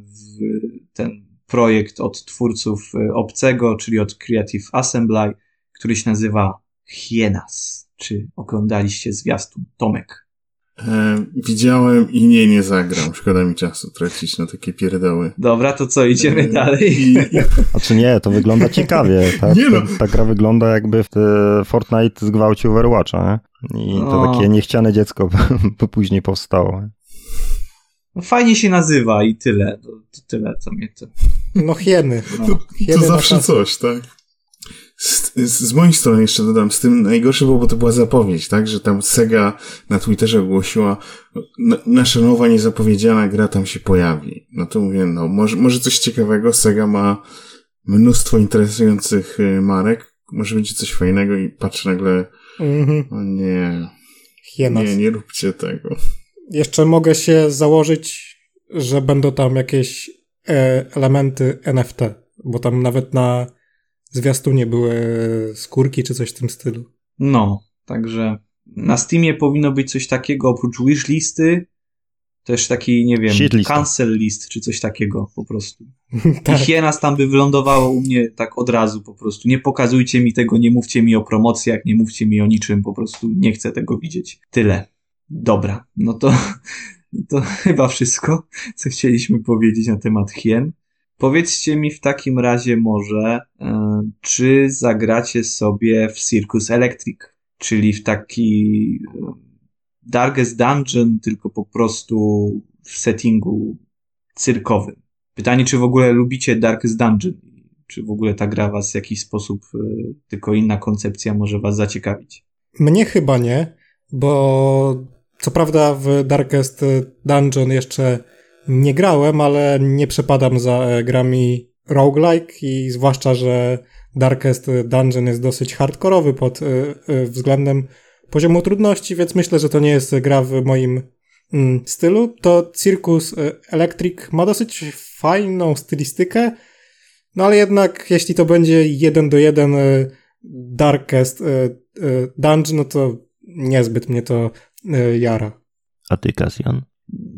w ten projekt od twórców e, Obcego, czyli od Creative Assembly, który się nazywa Hienas. Czy oglądaliście zwiastun? Tomek. E, widziałem i nie, nie zagram. Szkoda mi czasu tracić na takie pierdoły. Dobra, to co, idziemy E, dalej? I, A czy nie, to wygląda ciekawie. Ta, Nie no. ta, ta gra wygląda jakby w te Fortnite zgwałcił Overwatcha, nie? I to No. takie niechciane dziecko po później powstało. No, fajnie się nazywa i tyle. To, to tyle, co mnie to. No hieny. No. to, Hieny to zawsze czas. coś, tak? Z, z, mojej strony jeszcze dodam, z tym najgorsze było, bo to była zapowiedź, tak, że tam Sega na Twitterze ogłosiła, nasza nowa niezapowiedziana gra tam się pojawi. No to mówię, no może, może coś ciekawego, Sega ma mnóstwo interesujących y, marek, może będzie coś fajnego i patrzę nagle, mhm. o nie, Hienas. nie, nie róbcie tego. Jeszcze mogę się założyć, że będą tam jakieś e, elementy NFT, bo tam nawet na zwiastunie były skórki czy coś w tym stylu. No, także na Steamie powinno być coś takiego oprócz wishlisty, też taki, nie wiem, cancel list czy coś takiego po prostu. tak. I hienas tam by wylądowało u mnie tak od razu po prostu. Nie pokazujcie mi tego, nie mówcie mi o promocjach, nie mówcie mi o niczym, po prostu nie chcę tego widzieć. Tyle. Dobra, no to, to chyba wszystko, co chcieliśmy powiedzieć na temat hien. Powiedzcie mi w takim razie może, e, czy zagracie sobie w Circus Electric, czyli w taki e, Darkest Dungeon, tylko po prostu w settingu cyrkowym. Pytanie, czy w ogóle lubicie Darkest Dungeon? Czy w ogóle ta gra was w jakiś sposób, e, tylko inna koncepcja może was zaciekawić? Mnie chyba nie, bo co prawda w Darkest Dungeon jeszcze nie grałem, ale nie przepadam za e, grami roguelike i zwłaszcza, że Darkest Dungeon jest dosyć hardkorowy pod e, e, względem poziomu trudności, więc myślę, że to nie jest gra w moim mm, stylu. To Circus Electric ma dosyć fajną stylistykę, no ale jednak jeśli to będzie jeden do jeden Darkest Dungeon, no to niezbyt mnie to jara. A ty, Kasjan?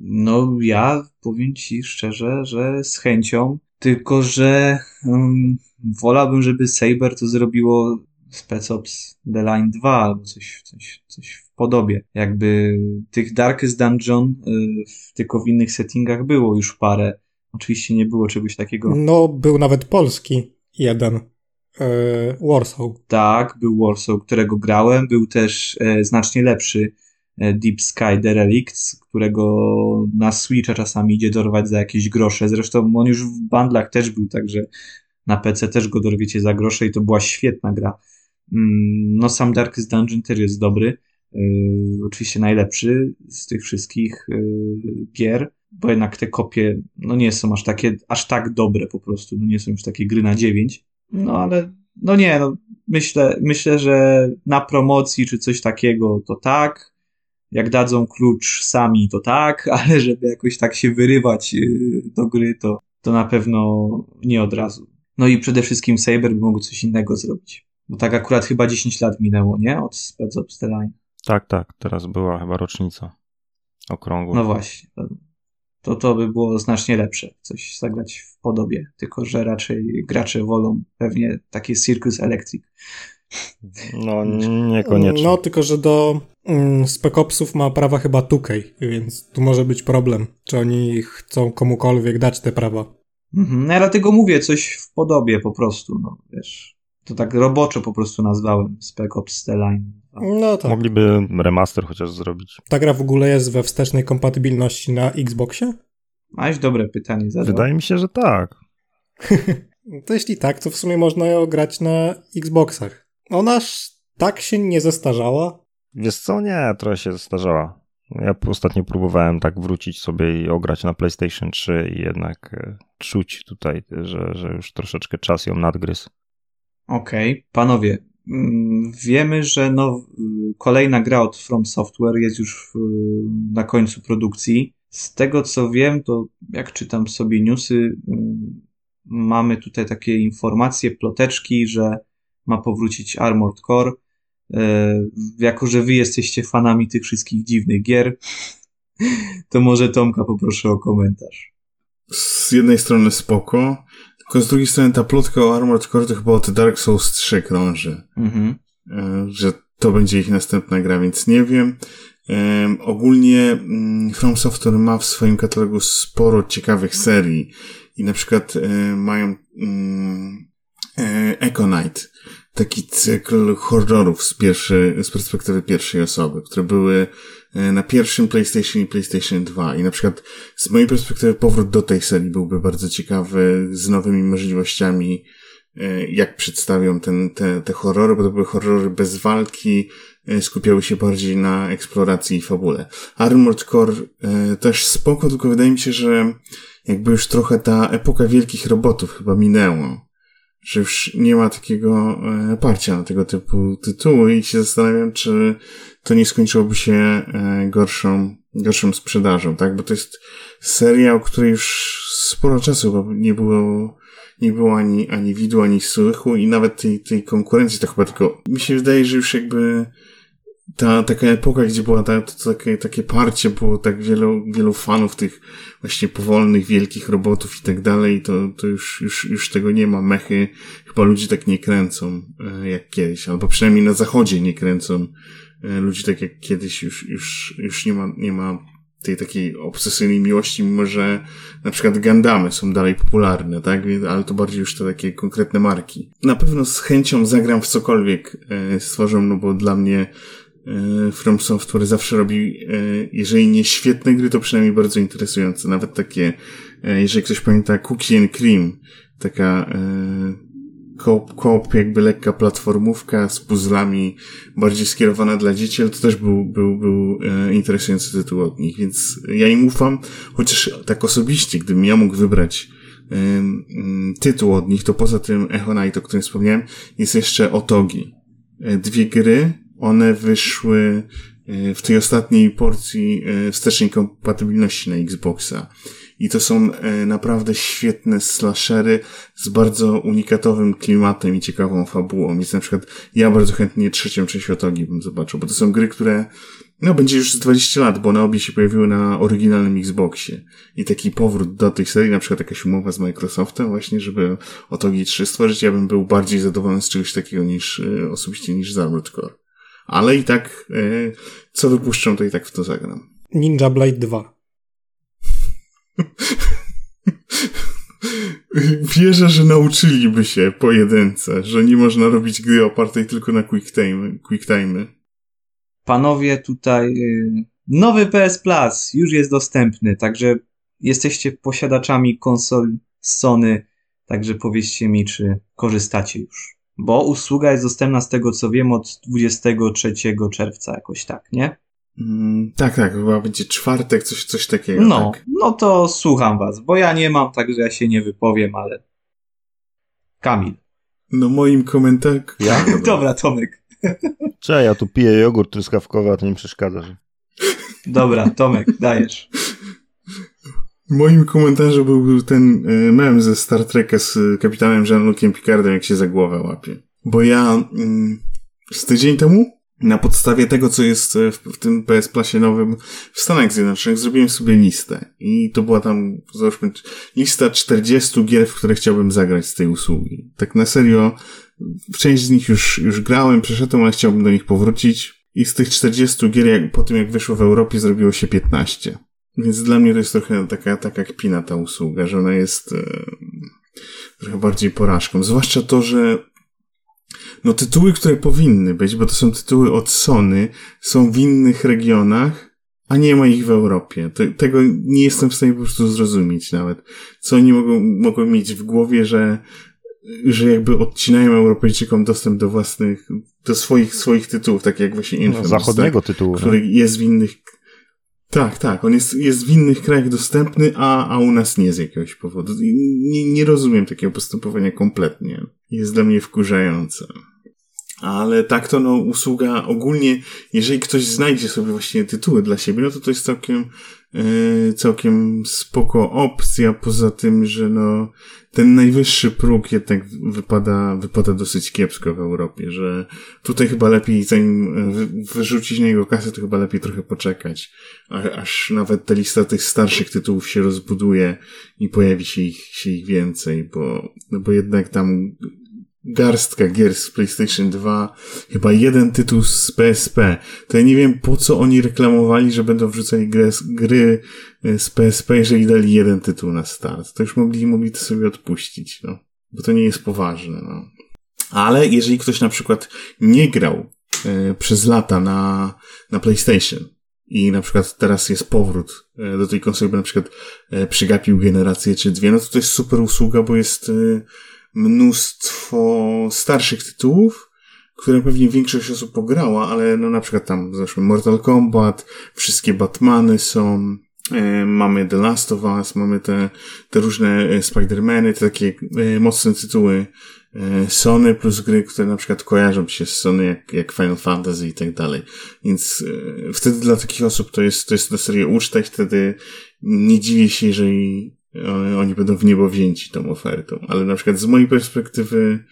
No, ja powiem ci szczerze, że z chęcią, tylko że um, wolałbym, żeby Saber to zrobiło Spec Ops The Line 2 albo coś, coś, coś w podobie. Jakby tych Darkest Dungeon y, tylko w innych settingach było już parę. Oczywiście nie było czegoś takiego. No, był nawet polski jeden. E, Warsaw. Tak, był Warsaw, którego grałem. Był też e, znacznie lepszy Deep Sky Derelicts, którego na Switcha czasami idzie dorwać za jakieś grosze. Zresztą on już w bundlach też był, także na PC też go dorwiecie za grosze i to była świetna gra. Mm, no sam Darkest Dungeon też jest dobry. Yy, oczywiście najlepszy z tych wszystkich yy, gier, bo jednak te kopie no nie są aż takie, aż tak dobre po prostu, no nie są już takie gry na 9. No ale no nie, no myślę, myślę, że na promocji czy coś takiego to tak, jak dadzą klucz sami, to tak, ale żeby jakoś tak się wyrywać y, do gry, to, to na pewno nie od razu. No i przede wszystkim Saber by mógł coś innego zrobić. Bo tak akurat chyba 10 lat minęło, nie? Od Spec Ops The Line. Tak, tak. Teraz była chyba rocznica okrągła. No właśnie. To, to by było znacznie lepsze. Coś zagrać w podobie. Tylko, że raczej gracze wolą pewnie takie Circus Electric. No, niekoniecznie. No, tylko, że do mm, Spec Opsów ma prawa chyba Tukej, więc tu może być problem, czy oni chcą komukolwiek dać te prawa. Mhm, no ja dlatego mówię coś w podobie po prostu, no wiesz. To tak roboczo po prostu nazwałem Spec Ops The Line. No tak. Mogliby remaster chociaż zrobić. Ta gra w ogóle jest we wstecznej kompatybilności na Xboxie? Masz dobre pytanie zadał. Wydaje mi się, że tak. to jeśli tak, to w sumie można ją grać na Xboxach. Ona tak się nie zestarzała? Wiesz co, nie, trochę się zestarzała. Ja ostatnio próbowałem tak wrócić sobie i ograć na PlayStation 3 i jednak e, czuć tutaj, że, że już troszeczkę czas ją nadgryzł. Okej, okay. panowie, mm, wiemy, że no, kolejna gra od From Software jest już na końcu produkcji. Z tego co wiem, to jak czytam sobie newsy, mm, mamy tutaj takie informacje, ploteczki, że ma powrócić Armored Core. E, jako, że wy jesteście fanami tych wszystkich dziwnych gier, to może Tomka poproszę o komentarz. Z jednej strony spoko, tylko z drugiej strony ta plotka o Armored Core to chyba od Dark Souls 3 krąży. Mhm. E, że to będzie ich następna gra, więc nie wiem. Um, ogólnie um, From Software ma w swoim katalogu sporo ciekawych serii i na przykład um, mają Echo Knight, taki cykl horrorów z, pierwszy, z perspektywy pierwszej osoby, które były e, na pierwszym PlayStation i PlayStation 2 i na przykład z mojej perspektywy powrót do tej serii byłby bardzo ciekawy, z nowymi możliwościami jak przedstawią ten, te, te horrory, bo to były horrory bez walki, skupiały się bardziej na eksploracji i fabule. Armored Core też spoko, tylko wydaje mi się, że jakby już trochę ta epoka wielkich robotów chyba minęło że już nie ma takiego e, parcia na tego typu tytuły i się zastanawiam, czy to nie skończyłoby się e, gorszą, gorszą sprzedażą, tak? Bo to jest seria, o której już sporo czasu nie było, nie było ani, ani widu, ani słychu i nawet tej, tej konkurencji to chyba tylko, mi się wydaje, że już jakby ta taka epoka, gdzie była ta, to takie, takie parcie, było tak wielu, wielu fanów tych właśnie powolnych, wielkich robotów i tak dalej, to, to już, już, już tego nie ma. Mechy chyba ludzi tak nie kręcą e, jak kiedyś, albo przynajmniej na zachodzie nie kręcą e, ludzi tak jak kiedyś, już, już, już nie ma, nie ma tej takiej obsesyjnej miłości, mimo że na przykład Gandamy są dalej popularne, tak? Ale to bardziej już te takie konkretne marki. Na pewno z chęcią zagram w cokolwiek e, stworzą, no bo dla mnie From Software zawsze robi, e, jeżeli nie świetne gry, to przynajmniej bardzo interesujące. Nawet takie, e, jeżeli ktoś pamięta Cookie and Cream, taka koop, jakby lekka platformówka z puzzlami, bardziej skierowana dla dzieci, ale to też był, był, był interesujący tytuł od nich, więc ja im ufam, chociaż tak osobiście, gdybym ja mógł wybrać tytuł od nich, to poza tym Echo Night, o którym wspomniałem, jest jeszcze Otogi. Dwie gry, one wyszły e, w tej ostatniej porcji e, wstecznej kompatybilności na Xboxa. I to są e, naprawdę świetne slashery z bardzo unikatowym klimatem i ciekawą fabułą. Więc na przykład ja bardzo chętnie trzecią część Otogi bym zobaczył, bo to są gry, które no będzie już z 20 lat, bo one obie się pojawiły na oryginalnym Xboxie. I taki powrót do tej serii, na przykład jakaś umowa z Microsoftem właśnie, żeby Otogi 3 stworzyć, ja bym był bardziej zadowolony z czegoś takiego niż osobiście niż z Armored Core ale i tak e, co wypuszczą, to i tak w to zagram. Ninja Blade 2. Wierzę, że nauczyliby się pojedynce, że nie można robić gry opartej tylko na quick time, quick time. Panowie, tutaj y, nowy PS Plus już jest dostępny, także jesteście posiadaczami konsol Sony, także powiedzcie mi, czy korzystacie już bo usługa jest dostępna z tego co wiem od 23 czerwca jakoś tak, nie? Mm, tak, tak, chyba będzie czwartek, coś, coś takiego. No, tak. no to słucham was, bo ja nie mam, także ja się nie wypowiem, ale Kamil. No moim komentarzem... Ja? Dobra, Tomek. Cześć, ja tu piję jogurt truskawkowy, a to nie przeszkadza. Że... Dobra, Tomek, dajesz. Moim komentarzem byłby ten e, mem ze Star Treka z kapitanem Jean-Luciem Picardem, jak się za głowę łapie. Bo ja mm, z tydzień temu na podstawie tego, co jest w, w tym PS Plusie nowym w Stanach Zjednoczonych, zrobiłem sobie listę. I to była tam, załóżmy, lista 40 gier, w które chciałbym zagrać z tej usługi. Tak na serio, część z nich już, już grałem, przeszedłem, ale chciałbym do nich powrócić. I z tych 40 gier, jak, po tym jak wyszło w Europie, zrobiło się 15. Więc dla mnie to jest trochę taka, taka kpina ta usługa, że ona jest e, trochę bardziej porażką. Zwłaszcza to, że no tytuły, które powinny być, bo to są tytuły od Sony, są w innych regionach, a nie ma ich w Europie. Te, tego nie jestem w stanie po prostu zrozumieć nawet. Co oni mogą, mogą mieć w głowie, że, że jakby odcinają Europejczykom dostęp do własnych, do swoich, swoich tytułów, tak jak właśnie Infamous. No, zachodniego tak, tytułu. Który no. jest w innych tak, tak. On jest, jest w innych krajach dostępny, a, a u nas nie z jakiegoś powodu. Nie, nie rozumiem takiego postępowania kompletnie. Jest dla mnie wkurzające. Ale tak to no usługa ogólnie, jeżeli ktoś znajdzie sobie właśnie tytuły dla siebie, no to to jest całkiem, całkiem spoko opcja, poza tym, że no ten najwyższy próg jednak wypada, wypada dosyć kiepsko w Europie, że tutaj chyba lepiej, zanim wyrzucić na niego kasę, to chyba lepiej trochę poczekać, aż nawet ta lista tych starszych tytułów się rozbuduje i pojawi się ich, się ich więcej, bo, no bo jednak tam garstka gier z PlayStation 2, chyba jeden tytuł z PSP. To ja nie wiem, po co oni reklamowali, że będą wrzucali gry, gry e, z PSP, jeżeli dali jeden tytuł na start. To już mogli, mogli to sobie odpuścić, no. Bo to nie jest poważne, no. Ale jeżeli ktoś na przykład nie grał e, przez lata na, na PlayStation i na przykład teraz jest powrót e, do tej konsoli, bo na przykład e, przygapił generację czy dwie, no to to jest super usługa, bo jest mnóstwo starszych tytułów, które pewnie większość osób pograła, ale no na przykład tam zeszły Mortal Kombat, wszystkie Batmany są, e, mamy The Last of Us, mamy te, te różne e, Spider-Many, te takie e, mocne tytuły e, Sony plus gry, które na przykład kojarzą się z Sony jak, jak Final Fantasy i tak dalej. Więc e, wtedy dla takich osób to jest, to jest na serio uczta i wtedy nie dziwię się, jeżeli oni będą w niebo wzięci tą ofertą. Ale na przykład z mojej perspektywy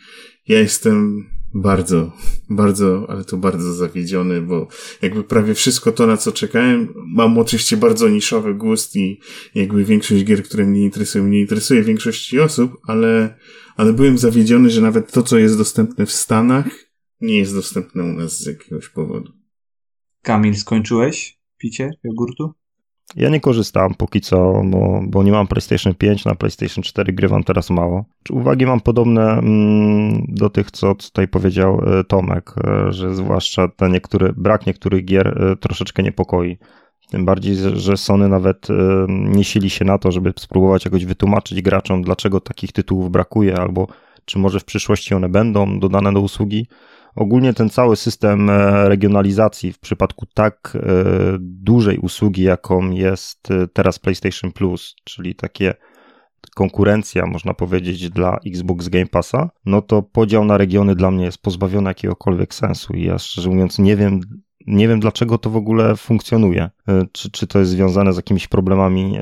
ja jestem bardzo, bardzo, ale to bardzo zawiedziony, bo jakby prawie wszystko to, na co czekałem, mam oczywiście bardzo niszowy gust i jakby większość gier, które mnie interesują, nie interesuje większości osób, ale, ale byłem zawiedziony, że nawet to, co jest dostępne w Stanach, nie jest dostępne u nas z jakiegoś powodu. Kamil, skończyłeś picie jogurtu? Ja nie korzystam póki co, bo, bo nie mam PlayStation 5, na PlayStation 4 grywam teraz mało. Uwagi mam podobne mm, do tych, co tutaj powiedział e, Tomek, e, że zwłaszcza te niektóre, brak niektórych gier e, troszeczkę niepokoi. Tym bardziej, że Sony nawet nie sili się na to, żeby spróbować jakoś wytłumaczyć graczom, dlaczego takich tytułów brakuje, albo czy może w przyszłości one będą dodane do usługi. Ogólnie ten cały system e, regionalizacji w przypadku tak e, dużej usługi, jaką jest e, teraz PlayStation Plus, czyli takie konkurencja, można powiedzieć, dla Xbox Game Passa, no to podział na regiony dla mnie jest pozbawiony jakiegokolwiek sensu. I ja szczerze mówiąc nie wiem, nie wiem dlaczego to w ogóle funkcjonuje. Czy, czy to jest związane z jakimiś problemami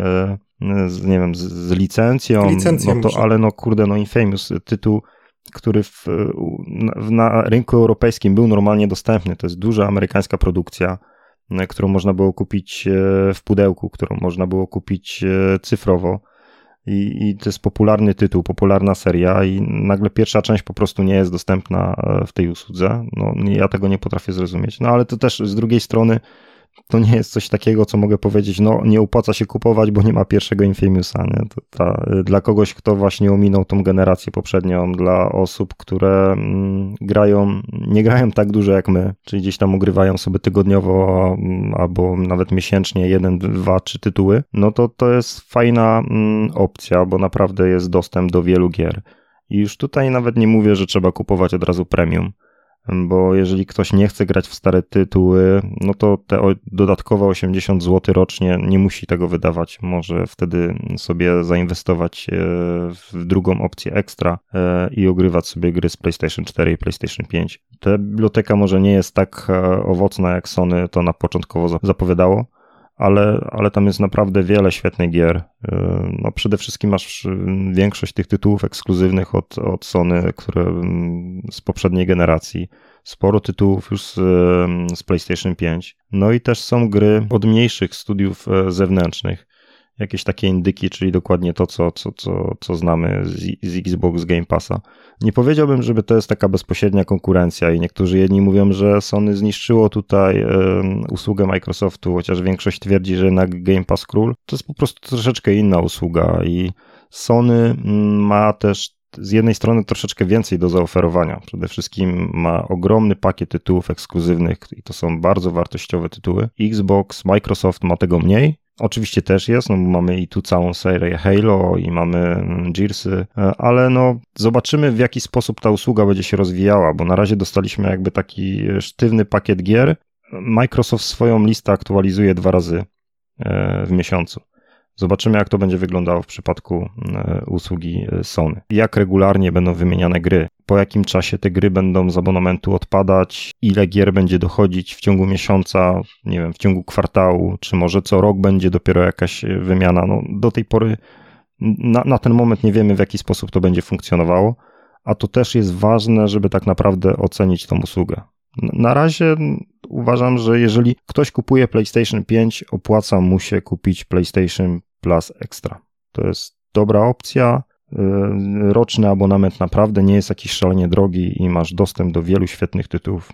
z, nie wiem, z, z licencją, Licencją no to, ale no kurde, no Infamous, tytuł który w, na rynku europejskim był normalnie dostępny. To jest duża amerykańska produkcja, e, którą można było kupić e, w pudełku, którą można było kupić e, cyfrowo. I, I to jest popularny tytuł, popularna seria, i nagle pierwsza część po prostu nie jest dostępna w tej usłudze. No, ja tego nie potrafię zrozumieć. No ale to też z drugiej strony to nie jest coś takiego, co mogę powiedzieć, no nie opłaca się kupować, bo nie ma pierwszego Infamousa, nie? To ta, dla kogoś, kto właśnie ominął tą generację poprzednią, dla osób, które mm, grają, nie grają tak dużo jak my, czyli gdzieś tam ugrywają sobie tygodniowo mm, albo nawet miesięcznie jeden, dwa, trzy tytuły, no to to jest fajna mm, opcja, bo naprawdę jest dostęp do wielu gier. I już tutaj nawet nie mówię, że trzeba kupować od razu premium bo jeżeli ktoś nie chce grać w stare tytuły, no to te dodatkowe 80 zł rocznie nie musi tego wydawać. Może wtedy sobie zainwestować e, w drugą opcję ekstra e, i ogrywać sobie gry z PlayStation 4 i PlayStation 5. Ta biblioteka może nie jest tak e, owocna, jak Sony to na początkowo zapowiadało, ale, ale tam jest naprawdę wiele świetnych gier. No przede wszystkim masz większość tych tytułów ekskluzywnych od, od Sony, które z poprzedniej generacji. Sporo tytułów już z, z PlayStation 5. No i też są gry od mniejszych studiów e, zewnętrznych jakieś takie indyki, czyli dokładnie to, co, co, co, co znamy z, z Xbox Game Passa. Nie powiedziałbym, żeby to jest taka bezpośrednia konkurencja i niektórzy jedni mówią, że Sony zniszczyło tutaj usługę Microsoftu, chociaż większość twierdzi, że na Game Pass Król to jest po prostu troszeczkę inna usługa i Sony mm, ma też z jednej strony troszeczkę więcej do zaoferowania. Przede wszystkim ma ogromny pakiet tytułów ekskluzywnych i to są bardzo wartościowe tytuły. Xbox, Microsoft ma tego mniej, Oczywiście też jest, no bo mamy i tu całą serię Halo i mamy mm, Gearsy, e, ale no zobaczymy w jaki sposób ta usługa będzie się rozwijała, bo na razie dostaliśmy jakby taki sztywny pakiet gier. Microsoft swoją listę aktualizuje dwa razy e, w miesiącu. Zobaczymy, jak to będzie wyglądało w przypadku e, usługi e, Sony. Jak regularnie będą wymieniane gry, po jakim czasie te gry będą z abonamentu odpadać, ile gier będzie dochodzić w ciągu miesiąca, nie wiem, w ciągu kwartału, czy może co rok będzie dopiero jakaś e, wymiana. No, do tej pory na, na ten moment nie wiemy, w jaki sposób to będzie funkcjonowało, a to też jest ważne, żeby tak naprawdę ocenić tą usługę. Na razie uważam, że jeżeli ktoś kupuje PlayStation 5, opłaca mu się kupić PlayStation Plus Extra. To jest dobra opcja. Y, roczny abonament naprawdę nie jest jakiś szalenie drogi i masz dostęp do wielu świetnych tytułów.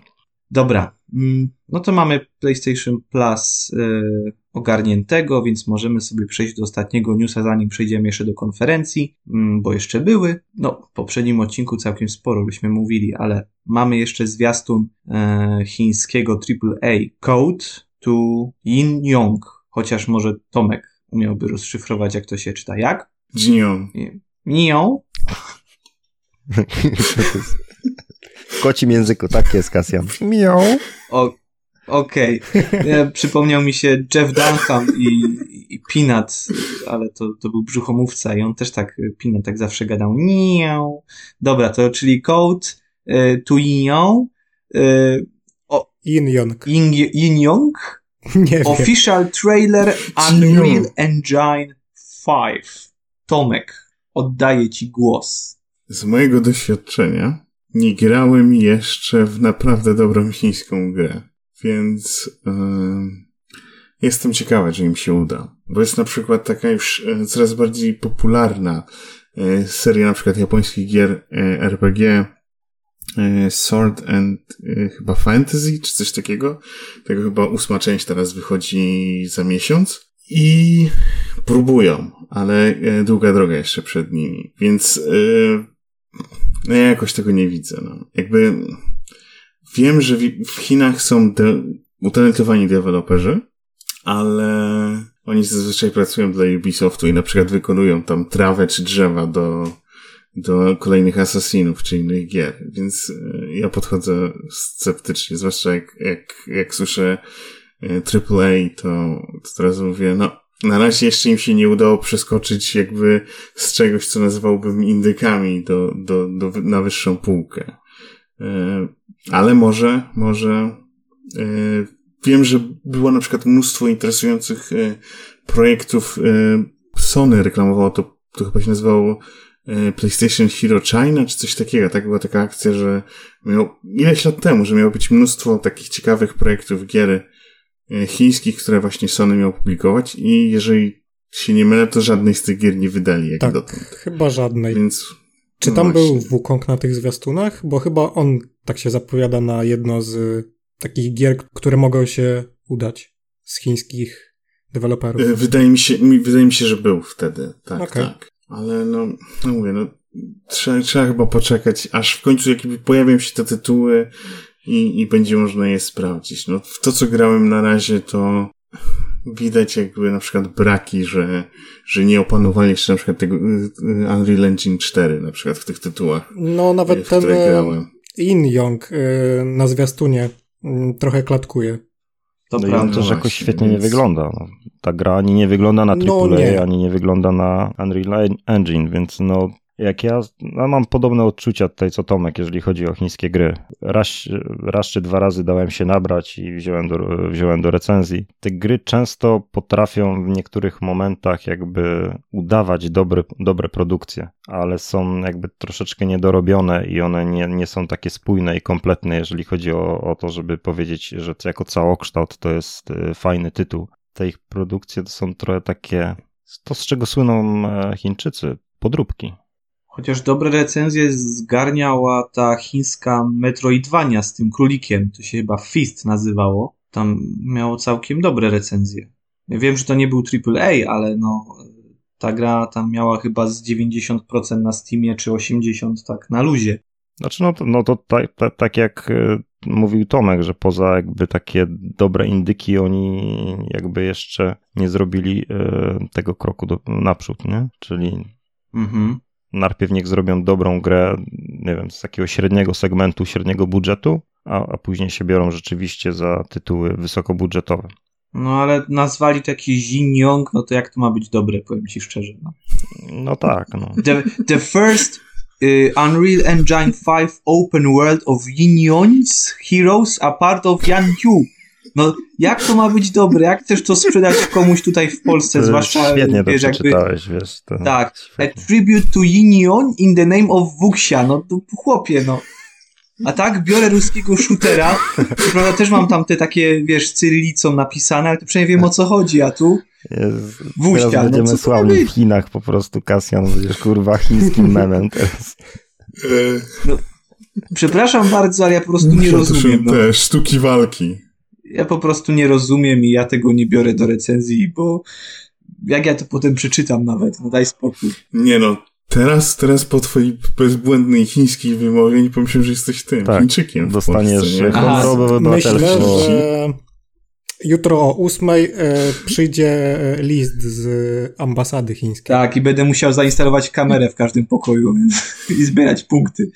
Dobra, mm, no to mamy PlayStation Plus y, ogarniętego, więc możemy sobie przejść do ostatniego newsa, zanim przejdziemy jeszcze do konferencji, mm, bo jeszcze były. No, w poprzednim odcinku całkiem sporo byśmy mówili, ale mamy jeszcze zwiastun y, chińskiego AAA Code to Yin Yong, chociaż może Tomek umiałby rozszyfrować, jak to się czyta. Jak? Jion. Nią. w kocim języku, tak jest, Kasjan. Miał. O, Okej. Okay. Przypomniał mi się Jeff Dunham i, i Peanut, ale to, to był brzuchomówca i on też tak, Peanut tak zawsze gadał nią. Dobra, to czyli code y, to Yin y, Yin Yong. Yin Yong? Nie wiem. Official trailer Unreal Engine 5. Tomek, oddaję ci głos. Z mojego doświadczenia nie grałem jeszcze w naprawdę dobrą chińską grę, więc yy, jestem ciekawy, czy im się uda. Bo jest na przykład taka już e, coraz bardziej popularna yy, seria na przykład japońskich gier yy, RPG Sword and chyba Fantasy, czy coś takiego. Tego chyba ósma część teraz wychodzi za miesiąc. I próbują, ale długa droga jeszcze przed nimi. Więc no ja jakoś tego nie widzę. No. Jakby wiem, że w Chinach są de utalentowani deweloperzy, ale oni zazwyczaj pracują dla Ubisoftu i na przykład wykonują tam trawę czy drzewa do, do kolejnych Assassinów czy innych gier, więc e, ja podchodzę sceptycznie, zwłaszcza jak, jak, jak słyszę AAA, e, to, to teraz mówię, no na razie jeszcze im się nie udało przeskoczyć jakby z czegoś, co nazywałbym indykami do, do, do, na wyższą półkę. E, ale może, może, wiem, że było na przykład mnóstwo interesujących projektów. Sony reklamowało to, to chyba się nazywało PlayStation Hero China, czy coś takiego. Tak była taka akcja, że miał, ileś lat temu, że miało być mnóstwo takich ciekawych projektów gier E, chińskich, które właśnie Sony miał publikować i jeżeli się nie mylę, to żadnej z tych gier nie wydali jak tak, dotąd. chyba żadnej. Więc, Czy no tam był Wukong na tych zwiastunach? Bo chyba on tak się zapowiada na jedno z takich gier, które mogą się udać z chińskich deweloperów. E, wydaje mi się, wydaje mi się, że był wtedy. Tak, okay. tak. Ale no, no mówię, no trzeba, trzeba chyba poczekać, aż w końcu jakby pojawią się te tytuły i, i będzie można je sprawdzić. No, w to, co grałem na razie, to widać jakby na przykład braki, że, że nie opanowali jeszcze na przykład tego y, y, Unreal Engine 4 na przykład w tych tytułach. No, nawet w ten grałem. In Young y, na zwiastunie trochę klatkuje. To no prawda, i on też jakoś świetnie więc... nie wygląda. No, ta gra ani nie wygląda na AAA, no, nie. ani nie wygląda na Unreal Engine, więc no jak ja no mam podobne odczucia tutaj co Tomek, jeżeli chodzi o chińskie gry. Raz, raz czy dwa razy dałem się nabrać i wziąłem do, wziąłem do recenzji. Te gry często potrafią w niektórych momentach jakby udawać dobre, dobre produkcje, ale są jakby troszeczkę niedorobione i one nie, nie są takie spójne i kompletne, jeżeli chodzi o, o to, żeby powiedzieć, że jako całokształt to jest y, fajny tytuł. Te ich produkcje to są trochę takie, to z czego słyną e, Chińczycy, podróbki Chociaż dobre recenzje zgarniała ta chińska Metroidvania z tym królikiem, to się chyba Fist nazywało. Tam miało całkiem dobre recenzje. Ja wiem, że to nie był AAA, ale no ta gra tam miała chyba z 90% na Steamie, czy 80% tak na luzie. Znaczy no to, no to tak, tak, tak jak e, mówił Tomek, że poza jakby takie dobre indyki oni jakby jeszcze nie zrobili e, tego kroku do, naprzód, nie? Czyli mhm najpierw niech zrobią dobrą grę, nie wiem, z takiego średniego segmentu, średniego budżetu, a, a później się biorą rzeczywiście za tytuły wysokobudżetowe. No ale nazwali to jakiś Yong, no to jak to ma być dobre, powiem ci szczerze. No, no tak, no. The, the first y, Unreal Engine 5 open world of Yinion's heroes a part of Yan Yu. No, jak to ma być dobre? Jak chcesz to sprzedać komuś tutaj w Polsce, to zwłaszcza, świetnie wiesz, to jakby... wiesz. To tak, świetnie. a tribute to Yinion in the name of Wuxia, no to chłopie, no. A tak, biorę ruskiego shootera, prawda też mam tam te takie, wiesz, cyrylicą napisane, ale to przynajmniej wiem o co chodzi, a tu Wuxia, teraz no będziemy no, sławni w Chinach po prostu, Kasjan, będziesz kurwa chińskim memem teraz. No, przepraszam bardzo, ale ja po prostu nie rozumiem. To są no. te sztuki walki ja po prostu nie rozumiem i ja tego nie biorę do recenzji, bo jak ja to potem przeczytam nawet, no daj spokój. Nie no, teraz, teraz po twojej bezbłędnej chińskiej wymowie nie pomyślałem, że jesteś tym, tak, Chińczykiem Dostaniesz honorowe obywatelstwo. Myślę, że Jutro o ósmej e, przyjdzie e, list z ambasady chińskiej. Tak, i będę musiał zainstalować kamerę w każdym pokoju i zbierać punkty.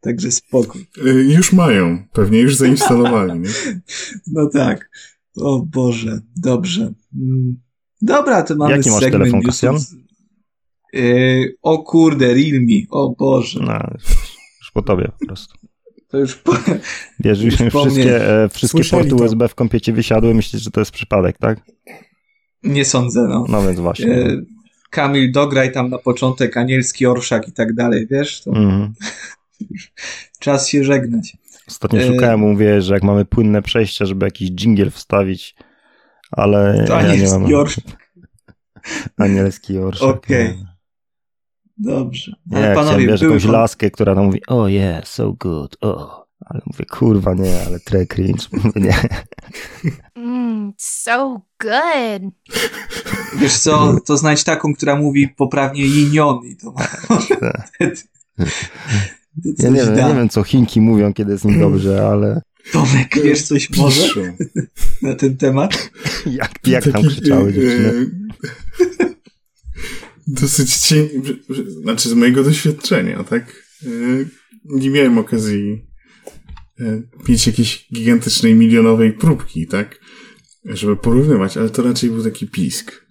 Także spokój. E, już mają, pewnie już zainstalowali, nie? No tak. O Boże, dobrze. Mm. Dobra, to mamy Jaki masz telefon, Kasjan? Yy, o kurde, Realme, o Boże. No, już po tobie po prostu. To już po... Wiesz, już, już wszystkie, e, wszystkie porty USB w kompiecie wysiadły, myślisz, że to jest przypadek, tak? Nie sądzę, no. No więc właśnie. E, Kamil, dograj tam na początek anielski orszak i tak dalej, wiesz? To... Mm. Czas się żegnać. Ostatnio e... szukałem, mówię, że jak mamy płynne przejścia, żeby jakiś dżingiel wstawić, ale to ja nie mam. Orszak. Anielski orszak. Okej. Okay. Dobrze. Ale nie, panowie, wiesz, jakąś kon... laskę, która tam mówi, oh yeah, so good, oh. Ale mówię, kurwa, nie, ale tre cringe. Mówię, nie. Mm, so good. Wiesz co, to znajdź taką, która mówi poprawnie jinion i to tak. Ja nie wiem, ja nie wiem, co Chinki mówią, kiedy jest im dobrze, ale... Tomek, wiesz coś może na ten temat? jak, jak tam krzyczały dziewczyny? dosyć cień, znaczy z mojego doświadczenia, tak? E, nie miałem okazji e, pić jakiejś gigantycznej, milionowej próbki, tak? Żeby porównywać, ale to raczej był taki pisk.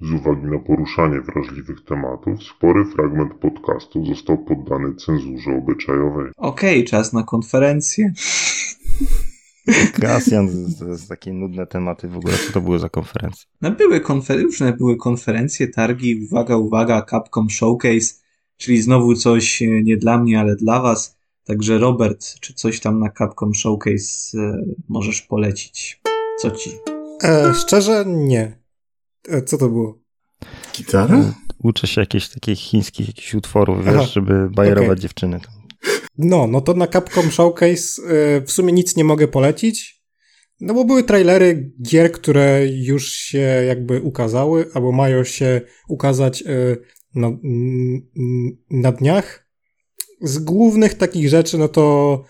Z uwagi na poruszanie wrażliwych tematów, spory fragment podcastu został poddany cenzurze obyczajowej. Okej, okay, czas na konferencję. Kasjan, to jest takie nudne tematy w ogóle. Co to były za konferencje? No były konfer różne były konferencje, targi, uwaga, uwaga, Capcom Showcase, czyli znowu coś e, nie dla mnie, ale dla was. Także Robert, czy coś tam na Capcom Showcase e, możesz polecić? Co ci? E, szczerze nie. E, co to było? Gitara? E, uczę się jakichś takich chińskich jakichś utworów, wiesz, żeby bajerować okay. dziewczyny. No, no to na Capcom Showcase y, w sumie nic nie mogę polecić, no bo były trailery gier, które już się jakby ukazały, albo mają się ukazać y, na, na dniach. Z głównych takich rzeczy, no to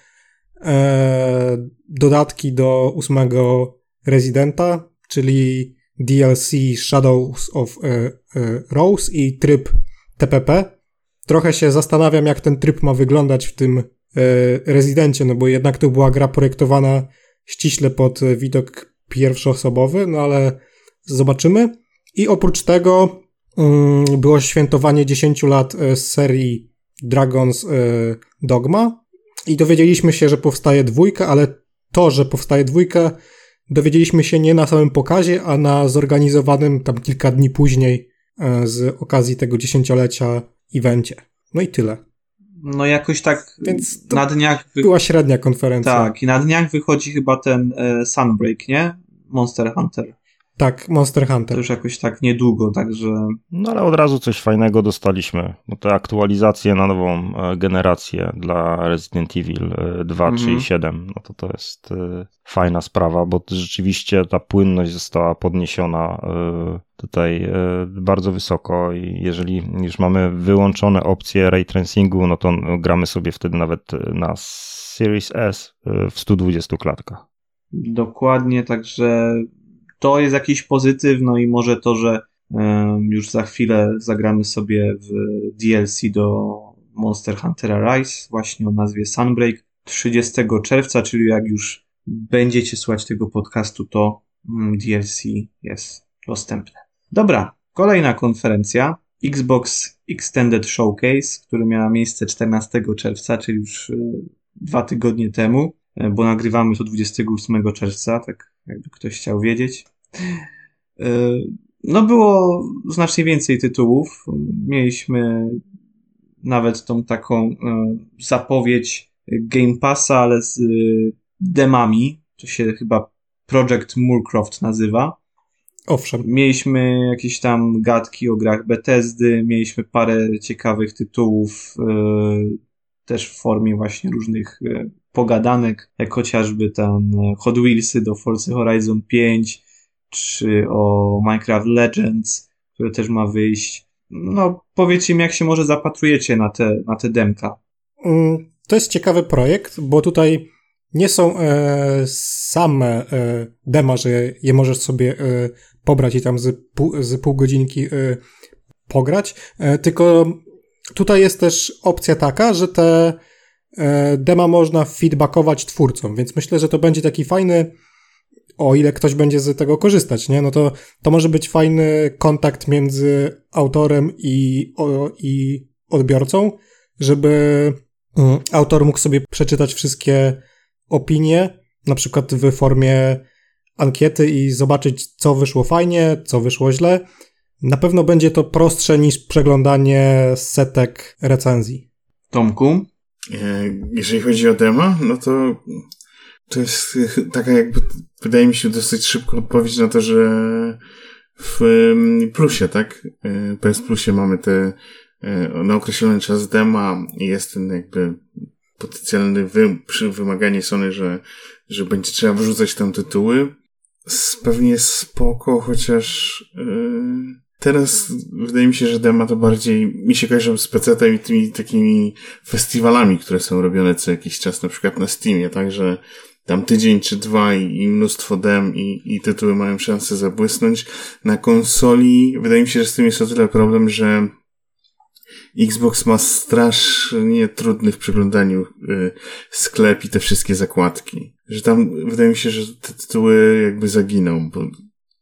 e, dodatki do ósmego Residenta, czyli DLC Shadows of e, e, Rose i tryb TPP. Trochę się zastanawiam, jak ten tryb ma wyglądać w tym e, rezydencie, no bo jednak to była gra projektowana ściśle pod widok pierwszoosobowy, no ale zobaczymy. I oprócz tego mm, było świętowanie 10 lat serii Dragon's Dogma i dowiedzieliśmy się, że powstaje dwójka, ale to, że powstaje dwójka, dowiedzieliśmy się nie na samym pokazie, a na zorganizowanym tam kilka dni później z okazji tego dziesięciolecia evencie. No i tyle. No jakoś tak Więc na dniach... Wy... Była średnia konferencja. Tak, i na dniach wychodzi chyba ten e, Sunbreak, nie? Monster Hunter. Tak, Monster Hunter. To już jakoś tak niedługo, także... No ale od razu coś fajnego dostaliśmy. No te aktualizacje na nową e, generację dla Resident Evil 2, e, mhm. 3 i 7, no to to jest e, fajna sprawa, bo rzeczywiście ta płynność została podniesiona tutaj bardzo wysoko i jeżeli już mamy wyłączone opcje ray tracingu, no to gramy sobie wtedy nawet na Series S w 120 klatkach. Dokładnie, także to jest jakiś pozytyw, no i może to, że już za chwilę zagramy sobie w DLC do Monster Hunter Rise, właśnie o nazwie Sunbreak, 30 czerwca, czyli jak już będziecie słuchać tego podcastu, to mm, DLC jest dostępne. Dobra, kolejna konferencja. Xbox Extended Showcase, który miała miejsce 14 czerwca, czyli już e, dwa tygodnie temu, e, bo nagrywamy to 28 czerwca, tak jakby ktoś chciał wiedzieć. E, no było znacznie więcej tytułów. Mieliśmy nawet tą taką e, zapowiedź Game Passa, ale z e, demami. To się chyba Project Moorcroft nazywa. Owszem. Mieliśmy jakieś tam gadki o grach Bethesdy, mieliśmy parę ciekawych tytułów, też w formie właśnie różnych pogadanek, jak chociażby ten Hot Wheelsy do Forza Horizon 5, czy o Minecraft Legends, które też ma wyjść. No, powiedzcie mi, jak się może zapatrujecie na te, na te demka. Mm, to jest ciekawy projekt, bo tutaj nie są e, same e, dema, że je możesz sobie e, pobrać i tam z pół, z pół godzinki e, pograć, e, tylko tutaj jest też opcja taka, że te e, dema można feedbackować twórcom, więc myślę, że to będzie taki fajny o ile ktoś będzie z tego korzystać, nie? No to, to może być fajny kontakt między autorem i, o, i odbiorcą, żeby mm, autor mógł sobie przeczytać wszystkie opinie, na przykład w formie ankiety i zobaczyć, co wyszło fajnie, co wyszło źle. Na pewno będzie to prostsze niż przeglądanie setek recenzji. Tomku? E, Jeżeli chodzi o demo, no to to jest e, taka jakby, wydaje mi się, dosyć szybko odpowiedź na to, że w em, plusie, tak? E, PS Plusie mamy te e, na określony czas dema i jest ten jakby potencjalny wy, wymaganie Sony, że, że będzie trzeba wyrzucać tam tytuły. Pewnie spoko, chociaż yy, teraz wydaje mi się, że dema to bardziej mi się kojarzą z PC-tem i tymi takimi festiwalami, które są robione co jakiś czas, na przykład na Steamie, tak, że tam tydzień czy dwa i, i mnóstwo dem i, i tytuły mają szansę zabłysnąć. Na konsoli wydaje mi się, że z tym jest o tyle problem, że Xbox ma strasznie trudny w przeglądaniu y, sklep i te wszystkie zakładki. Że tam wydaje mi się, że te tytuły jakby zaginą, bo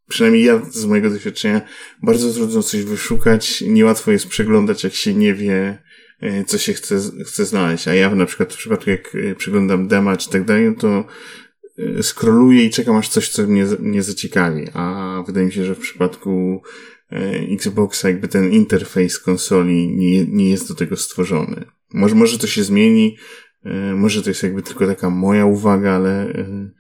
przynajmniej ja z mojego doświadczenia bardzo trudno coś wyszukać, niełatwo jest przeglądać, jak się nie wie, y, co się chce, chce znaleźć. A ja na przykład w przypadku, jak y, przeglądam dema czy tak dalej, no to y, scrolluję i czekam, aż coś, co mnie, mnie zaciekawi. A wydaje mi się, że w przypadku e, Xboxa jakby ten interfejs konsoli nie, nie jest do tego stworzony. Może, może to się zmieni, e, może to jest jakby tylko taka moja uwaga, ale e,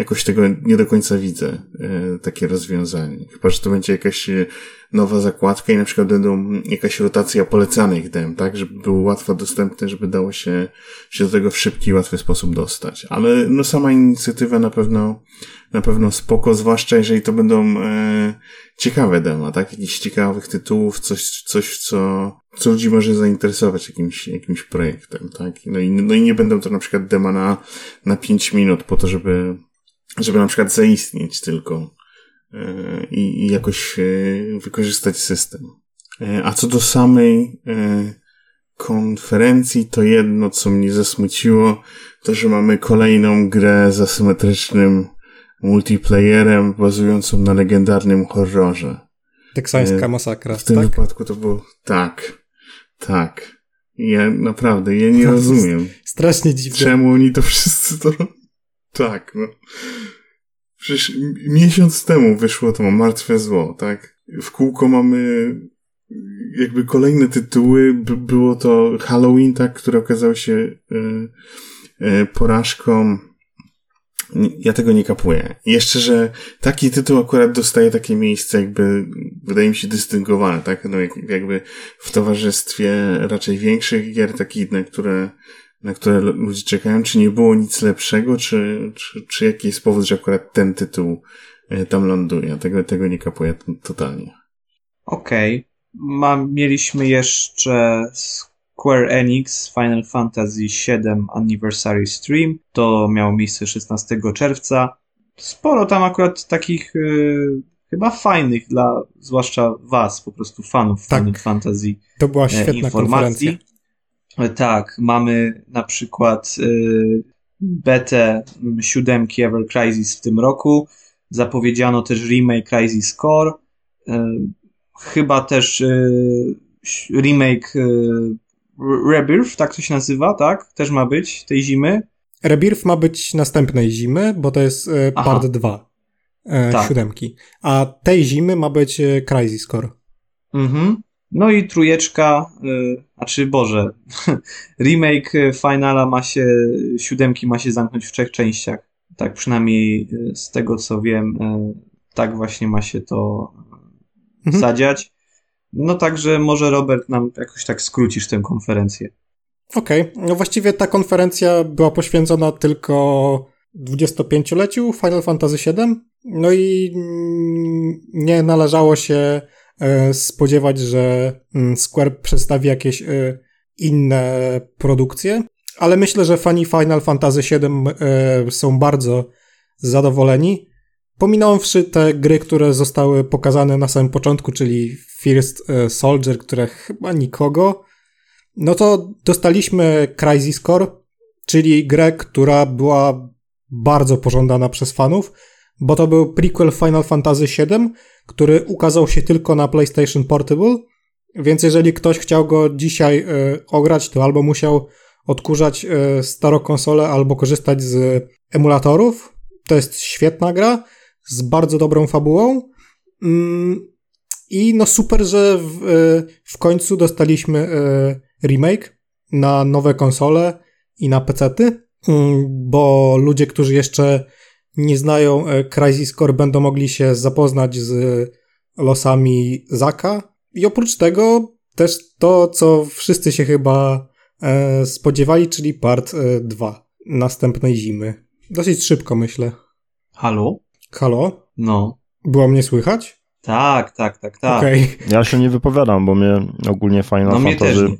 jakoś tego nie do końca widzę, e, takie rozwiązanie. Chyba, że to będzie jakaś e, nowa zakładka i na przykład będą jakaś rotacja polecanych dem, tak, żeby było łatwo dostępne, żeby dało się, się do tego w szybki łatwy sposób dostać. Ale no sama inicjatywa na pewno, na pewno spoko, zwłaszcza jeżeli to będą e, ciekawe dema, tak, jakichś ciekawych tytułów, coś, coś co, co ludzi może zainteresować jakimś, jakimś projektem, tak. No i, no i nie będą to na przykład dema na, na 5 minut po to, żeby, żeby na przykład zaistnieć tylko e, i, i jakoś e, wykorzystać system. E, A co do samej konferencji, to jedno, co mnie zasmuciło, to, że mamy kolejną grę z asymetrycznym multiplayerem bazującą na legendarnym horrorze. Teksańska masakra, W tym tak? wypadku to było tak, tak. Ja naprawdę, ja nie rozumiem. Strasznie dziwne. Czemu oni to wszyscy to... Tak, no. Przecież miesiąc temu wyszło to Martwe Zło, tak? W kółko mamy jakby kolejne tytuły. Było to Halloween, tak, które okazało się y, y, porażką. Ja tego nie kapuję. Jeszcze, że taki tytuł akurat dostaje takie miejsce jakby, wydaje mi się, dystyngowane, tak? No jak, jakby w towarzystwie raczej większych gier, takich, które na które ludzie czekają, czy nie było nic lepszego, czy, czy, czy jaki jest powód, że akurat ten tytuł e, tam ląduje. Tego, tego nie kapuję totalnie. Okej. Ma, mieliśmy jeszcze Square Enix Final Fantasy VII Anniversary Stream. To miało miejsce 16 czerwca. Sporo tam akurat takich y, chyba fajnych dla, zwłaszcza was, po prostu fanów Tak. Final Fantasy To była e, świetna informacji. konferencja. Tak, mamy na przykład y, betę siódemki Ever Crisis w tym roku. Zapowiedziano też remake Crisis Core. Y, chyba też y, remake Rebirth, tak to się nazywa, tak? Też ma być tej zimy. Rebirth ma być następnej zimy, bo to jest Aha. part 2 e, Tak. siódemki. A tej zimy ma być Crisis Core. Mhm. No i trójeczka, y, a czy Boże, remake y, Finala ma się, siódemki ma się zamknąć w trzech częściach. Tak przynajmniej y, z tego co wiem, y, tak właśnie ma się to Mhm. zadziać. No także może Robert nam jakoś tak skrócisz tę konferencję. Okej, no właściwie ta konferencja była poświęcona tylko 25-leciu Final Fantasy VII, no i mm, nie należało się spodziewać, że mm, Square przedstawi jakieś e, inne produkcje. ale myślę, że fani Final Fantasy VII e, są bardzo zadowoleni. Pominąwszy te gry, które zostały pokazane na samym początku, czyli First e, Soldier, które chyba nikogo, no to dostaliśmy Crisis Core, czyli grę, która była bardzo pożądana przez fanów, bo to był prequel Final Fantasy VII, który ukazał się tylko na PlayStation Portable, więc jeżeli ktoś chciał go dzisiaj y, ograć, to albo musiał odkurzać y, starą konsolę, albo korzystać z emulatorów. To jest świetna gra z bardzo dobrą fabułą. Mm, I no super, że w, y, w końcu dostaliśmy remake na nowe konsole i na pecety, mm, bo ludzie, którzy jeszcze nie znają Crisis Core będą mogli się zapoznać z losami Zaka. I oprócz tego też to, co wszyscy się chyba e, spodziewali, czyli part 2 e, następnej zimy. Dosyć szybko, myślę. Halo? Halo? No. Było mnie słychać? Tak, tak, tak, tak. Okay. Ja się nie wypowiadam, bo mnie ogólnie Final no Fantasy mnie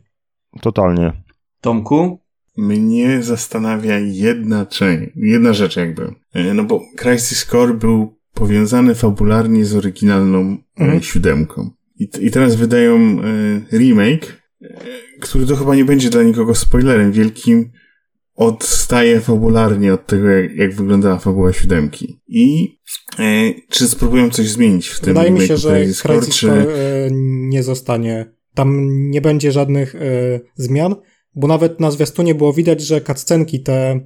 totalnie. Tomku? Mnie zastanawia jedna część, jedna rzecz jakby. E, no bo Crisis Core był powiązany fabularnie z oryginalną mhm. siódemką. I, I teraz wydają e, remake, e, który to chyba nie będzie dla nikogo spoilerem wielkim, odstaje fabularnie od tego, jak, jak wyglądała fabuła siódemki. I e, czy spróbują coś zmienić w tym Wydaje mi się, że Crisis Core, czy... E, nie zostanie, tam nie będzie żadnych e, zmian, bo nawet na zwiastunie było widać, że cutscenki te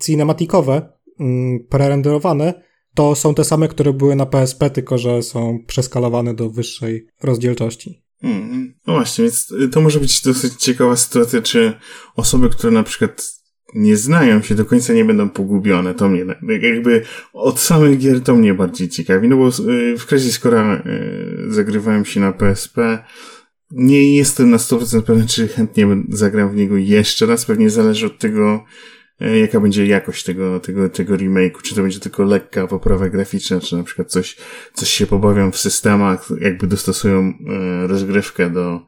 cinematikowe, mm, prerenderowane, to są te same, które były na PSP, tylko że są przeskalowane do wyższej rozdzielczości. Hmm. No właśnie, więc to może być dosyć ciekawa sytuacja, czy osoby, które na przykład nie znają się do końca, nie będą pogubione. To mnie, jakby od samych gier to mnie bardziej ciekawi, no bo y, w Crisis Core y, zagrywałem się na PSP. Nie jestem na 100% pewien, czy chętnie zagram w niego jeszcze raz. Pewnie zależy od tego, E, jaka będzie jakość tego, tego, tego remake'u, czy to będzie tylko lekka poprawa graficzna, czy na przykład coś, coś się pobawią w systemach, jakby dostosują e, rozgrywkę do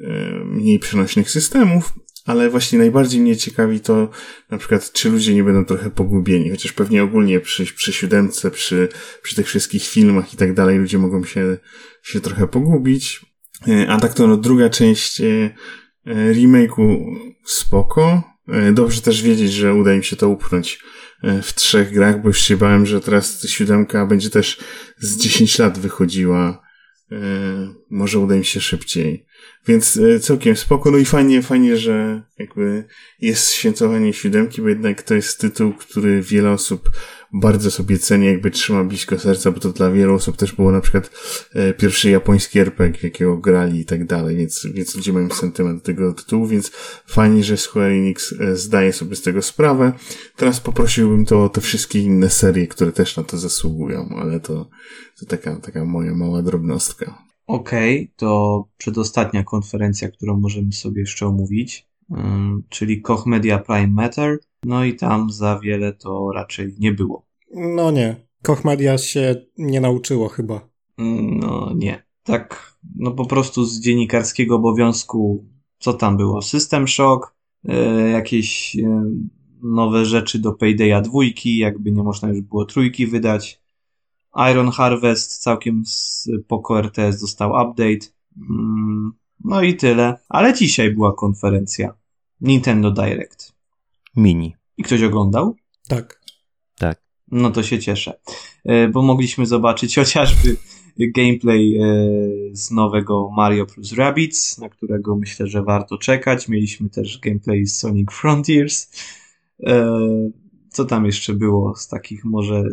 e, mniej przenośnych systemów, ale właśnie najbardziej mnie ciekawi to na przykład, czy ludzie nie będą trochę pogubieni, chociaż pewnie ogólnie przy, przy siódemce, przy, przy tych wszystkich filmach i tak dalej ludzie mogą się, się trochę pogubić. A tak to no, druga część remake'u spoko, E, dobrze też wiedzieć, że uda im się to upchnąć e, w trzech grach, bo już się bałem, że teraz siódemka będzie też z 10 lat wychodziła. E, może uda im się szybciej. Więc całkiem spoko. No i fajnie, fajnie, że jakby jest świętowanie siódemki, bo jednak to jest tytuł, który wiele osób bardzo sobie cenię, jakby trzyma blisko serca, bo to dla wielu osób też było na przykład e, pierwszy japoński RPG, jakiego grali i tak dalej, więc, więc ludzie mają sentyment do tego tytułu, więc fajnie, że Square Enix e, zdaje sobie z tego sprawę. Teraz poprosiłbym to o te wszystkie inne serie, które też na to zasługują, ale to, to taka, taka moja mała drobnostka. Okej, okay, to przedostatnia konferencja, którą możemy sobie jeszcze omówić, czyli Koch Media Prime Matter. No i tam za wiele to raczej nie było. No nie. Koch Media się nie nauczyło chyba. No nie. Tak, no po prostu z dziennikarskiego obowiązku, co tam było? System Shock, e, jakieś e, nowe rzeczy do Paydaya dwójki, jakby nie można już było trójki wydać. Iron Harvest całkiem po RTS dostał update. Mm, no i tyle. Ale dzisiaj była konferencja. Nintendo Direct. Mini. I ktoś oglądał? Tak. Tak. No to się cieszę, e, bo mogliśmy zobaczyć chociażby gameplay e, z nowego Mario plus Rabbids, na którego myślę, że warto czekać. Mieliśmy też gameplay z Sonic Frontiers. E, co tam jeszcze było z takich może...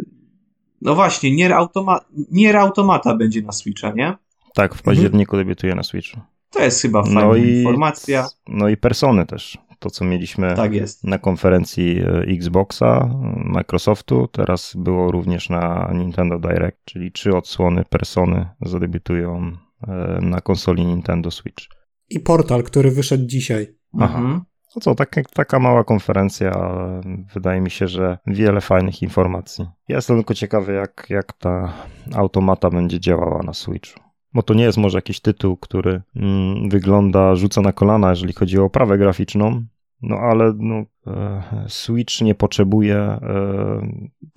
No właśnie, Nier, Automa... Nier Automata będzie na Switcha, nie? Tak, w październiku mhm. debiutuje na Switchu. To jest chyba fajna no i, informacja. No i persony też to, co mieliśmy tak na konferencji e, Xboxa, Microsoftu, teraz było również na Nintendo Direct, czyli trzy odsłony persony zadebiutują e, na konsoli Nintendo Switch. I portal, który wyszedł dzisiaj. Aha. Mhm. No co, tak, taka mała konferencja, ale wydaje mi się, że wiele fajnych informacji. Ja jestem tylko ciekawy, jak, jak ta automata będzie działała na Switchu. Bo to nie jest może jakiś tytuł, który mm, wygląda, rzuca na kolana, jeżeli chodzi o oprawę graficzną, No ale no, e, Switch nie potrzebuje e,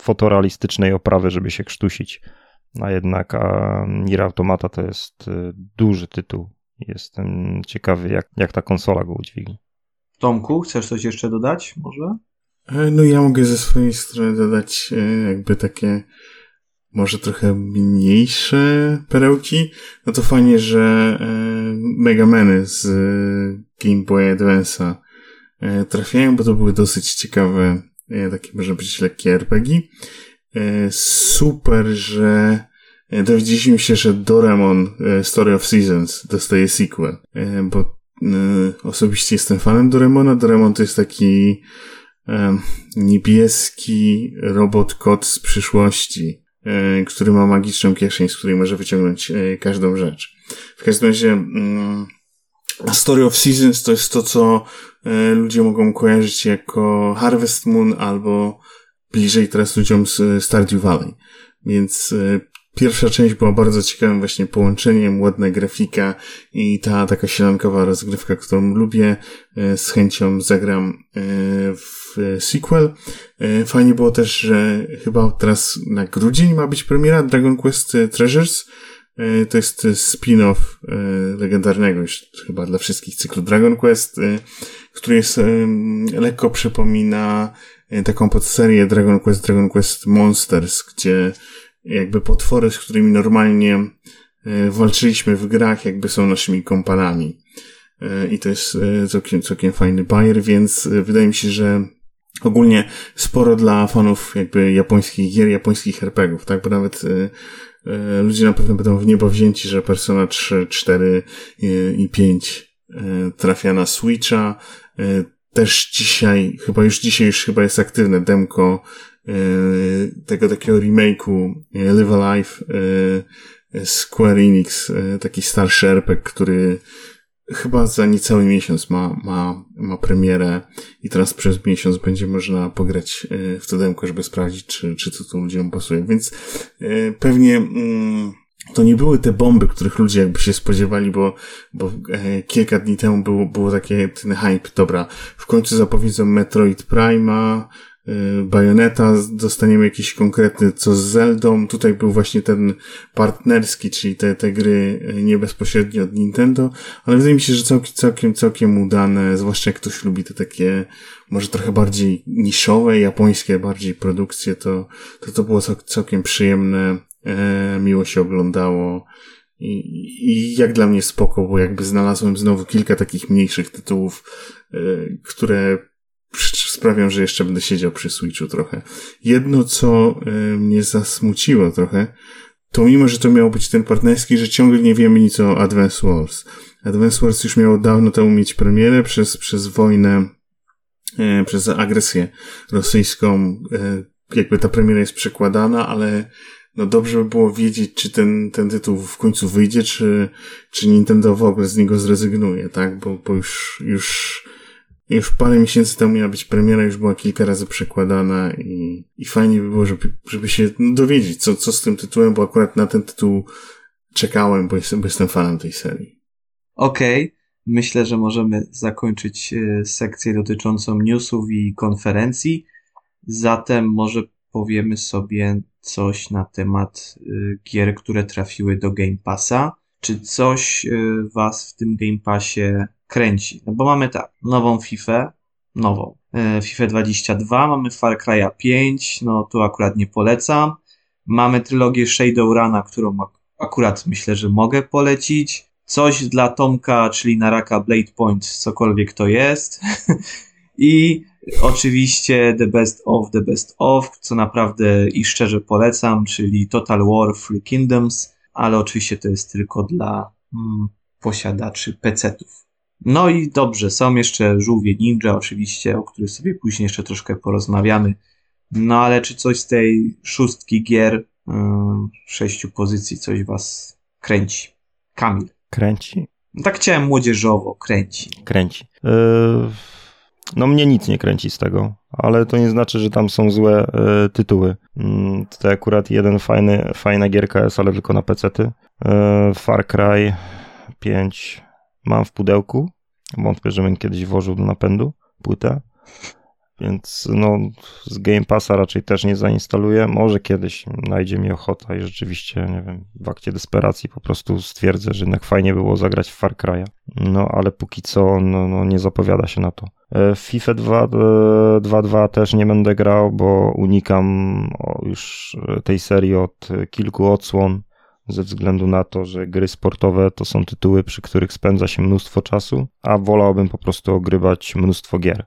fotorealistycznej oprawy, żeby się krztusić. A jednak a Nier Automata to jest e, duży tytuł. Jestem ciekawy, jak, jak ta konsola go udźwignie. Tomku, chcesz coś jeszcze dodać może? E, No ja mogę ze swojej strony dodać e, jakby takie może trochę mniejsze perełki. No to fajnie, że e, Megameny z e, Game Boy Advance'a e, trafiają, bo to były dosyć ciekawe, takie może być lekkie RPG. Super, że dowiedzieliśmy się, że Doraemon e, Story of Seasons dostaje sequel, bo osobiście jestem fanem Doraemona. Doraemon to jest taki niebieski robot kot z przyszłości, który ma magiczną kieszeń, z której może wyciągnąć e, każdą rzecz. W każdym razie mm, Story of Seasons to jest to, co e, ludzie mogą kojarzyć jako Harvest Moon albo bliżej teraz ludziom z Stardew Valley. Więc e, pierwsza część była bardzo ciekawym właśnie połączeniem, ładna grafika i ta taka sielankowa rozgrywka, którą lubię. E, Z chęcią zagram e, w sequel. E, Fajnie było też, że chyba teraz na grudzień ma być premiera Dragon Quest Treasures. E, To jest spin-off e, legendarnego już chyba dla wszystkich cyklu Dragon Quest, e, który jest lekko przypomina e, taką podserię Dragon Quest, Dragon Quest Monsters, gdzie jakby potwory, z którymi normalnie e, walczyliśmy w grach, jakby są naszymi kompanami. E, I to jest e, całkiem, całkiem fajny bajer, więc e, wydaje mi się, że ogólnie sporo dla fanów jakby japońskich gier, japońskich RPGów, tak? Bo nawet e, e, ludzie na pewno będą w niebo wzięci, że Persona 3, 4 e, i 5 e, trafia na Switcha. E, Też dzisiaj, chyba już dzisiaj już chyba jest aktywne demko e, tego takiego remake'u Live Alive Square Enix, taki starszy RPG, który chyba za niecały miesiąc ma, ma, ma premierę i teraz przez miesiąc będzie można pograć e, w to demko, żeby sprawdzić, czy, czy to, to ludziom pasuje. Więc e, pewnie mm, to nie były te bomby, których ludzie jakby się spodziewali, bo, bo e, kilka dni temu było, było takie ten hype, dobra, w końcu zapowiedzą Metroid Prima, e, Bayonetta, dostaniemy jakiś konkretny co z Zeldą. Tutaj był właśnie ten partnerski, czyli te, te gry e, nie bezpośrednio od Nintendo, ale wydaje mi się, że całkiem, całkiem, całkiem udane, zwłaszcza jak ktoś lubi te takie może trochę bardziej niszowe, japońskie bardziej produkcje, to to, to było cał, całkiem przyjemne, e, miło się oglądało. I, I jak dla mnie spoko, bo jakby znalazłem znowu kilka takich mniejszych tytułów, e, które sprawią, że jeszcze będę siedział przy Switchu trochę. Jedno, co e, mnie zasmuciło trochę, to mimo, że to miał być ten partnerski, że ciągle nie wiemy nic o Advance Wars. Advance Wars już miało dawno temu mieć premierę przez, przez wojnę, e, przez agresję rosyjską. E, jakby ta premiera jest przekładana, ale no dobrze by było wiedzieć, czy ten, ten tytuł w końcu wyjdzie, czy, czy Nintendo w ogóle z niego zrezygnuje, tak? Bo, bo już, już, już parę miesięcy temu miała być premiera, już była kilka razy przekładana i, i fajnie by było, żeby, żeby się no, dowiedzieć, co, co z tym tytułem, bo akurat na ten tytuł czekałem, bo jestem, bo jestem fanem tej serii. Okej, myślę, że możemy zakończyć e, sekcję dotyczącą newsów i konferencji. Zatem może powiemy sobie coś na temat e, gier, które trafiły do Game Passa. Czy coś e, Was w tym Game Passie kręci? No bo mamy tak, nową FIFA, nową, e, FIFA 22, mamy Far Cry'a 5, no tu akurat nie polecam. Mamy trylogię Shadowruna, którą ak- akurat myślę, że mogę polecić. Coś dla Tomka, czyli Naraka Blade Point, cokolwiek to jest. I oczywiście The Best of The Best of, co naprawdę i szczerze polecam, czyli Total War Three Kingdoms, ale oczywiście to jest tylko dla mm, posiadaczy PC-ów. No i dobrze, są jeszcze żółwie ninja, oczywiście, o których sobie później jeszcze troszkę porozmawiamy. No ale czy coś z tej szóstki gier, yy, sześciu pozycji, coś was kręci? Kamil. Kręci? No tak chciałem młodzieżowo, kręci. Kręci. Yy, no mnie nic nie kręci z tego, ale to nie znaczy, że tam są złe yy, tytuły. Yy, tutaj akurat jeden fajny, fajna gierka jest, ale tylko na pecety. Yy, Far Cry 5 mam w pudełku. Wątpię, żebym kiedyś włożył do napędu. płytę. Więc no, z Game Passa raczej też nie zainstaluję. Może kiedyś najdzie mi ochota i rzeczywiście, nie wiem, w akcie desperacji po prostu stwierdzę, że jednak fajnie było zagrać w Far Cry'a. No, ale póki co no, no, nie zapowiada się na to. W FIFA 2.2 też nie będę grał, bo unikam już tej serii od kilku odsłon ze względu na to, że gry sportowe to są tytuły, przy których spędza się mnóstwo czasu, a wolałbym po prostu ogrywać mnóstwo gier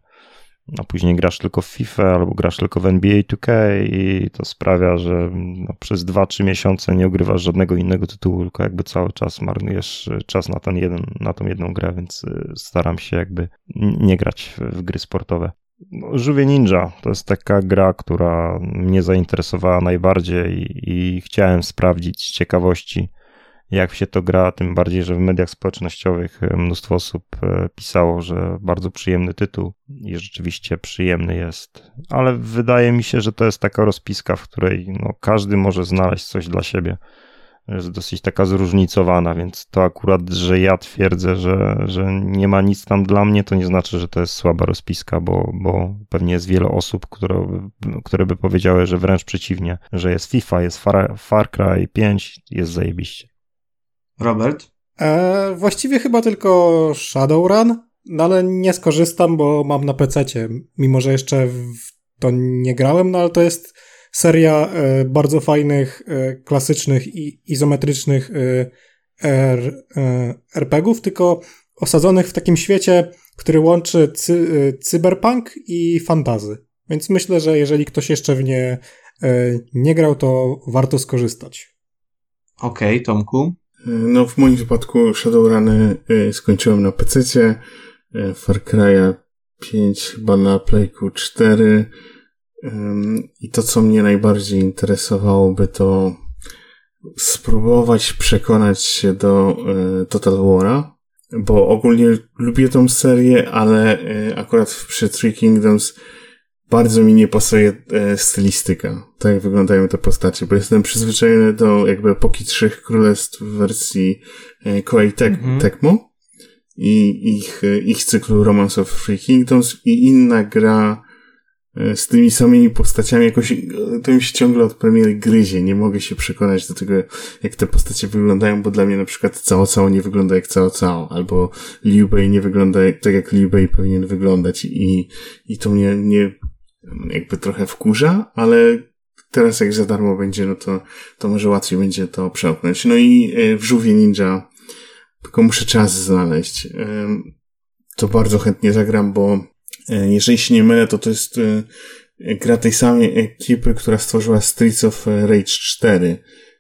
a później grasz tylko w FIFA albo grasz tylko w NBA 2K i to sprawia, że no, przez 2-3 miesiące nie ogrywasz żadnego innego tytułu, tylko jakby cały czas marnujesz czas na, ten jeden, na tą jedną grę, więc y, staram się jakby nie grać w gry sportowe. No, Ninja to jest taka gra, która mnie zainteresowała najbardziej i, i chciałem sprawdzić z ciekawości, jak się to gra, tym bardziej, że w mediach społecznościowych e, mnóstwo osób e, pisało, że bardzo przyjemny tytuł i rzeczywiście przyjemny jest. Ale wydaje mi się, że to jest taka rozpiska, w której no, każdy może znaleźć coś dla siebie. Jest dosyć taka zróżnicowana, więc to akurat, że ja twierdzę, że, że nie ma nic tam dla mnie, to nie znaczy, że to jest słaba rozpiska, bo, bo pewnie jest wiele osób, które, które by powiedziały, że wręcz przeciwnie, że jest FIFA, jest Far, Far Cry 5, jest zajebiście. Robert? E, właściwie chyba tylko Shadowrun, no ale nie skorzystam, bo mam na PC, mimo że jeszcze w to nie grałem, no ale to jest seria e, bardzo fajnych, e, klasycznych i izometrycznych e, RPGów, tylko osadzonych w takim świecie, który łączy cy, cyberpunk i fantazy. Więc myślę, że jeżeli ktoś jeszcze w nie nie grał, to warto skorzystać. Okej, okay, Tomku. No w moim wypadku Shadowruny skończyłem na PC, Far Cry'a 5 chyba na Playku 4 i to co mnie najbardziej interesowałoby to spróbować przekonać się do y, Total War'a, bo ogólnie lubię tą serię, ale akurat przy Three Kingdoms bardzo mi nie pasuje e, stylistyka, tak jak wyglądają te postacie, bo jestem przyzwyczajony do jakby epoki Trzech Królestw w wersji e, Koei Tek -hmm. Tecmo i ich, e, ich cyklu Romance of Three Kingdoms i inna gra e, z tymi samymi postaciami jakoś, e, to mi się ciągle od premiery gryzie, nie mogę się przekonać do tego, jak te postacie wyglądają, bo dla mnie na przykład Cao Cao nie wygląda jak Cao Cao, albo Liu Bei nie wygląda tak, jak Liu Bei powinien wyglądać i, i to mnie nie, jakby trochę wkurza, ale teraz jak za darmo będzie, no to, to może łatwiej będzie to przełknąć. No i e, w Żółwie Ninja tylko muszę czas znaleźć. To bardzo chętnie zagram, bo e, jeżeli się nie mylę, to to jest e, gra tej samej ekipy, która stworzyła Streets of Rage 4,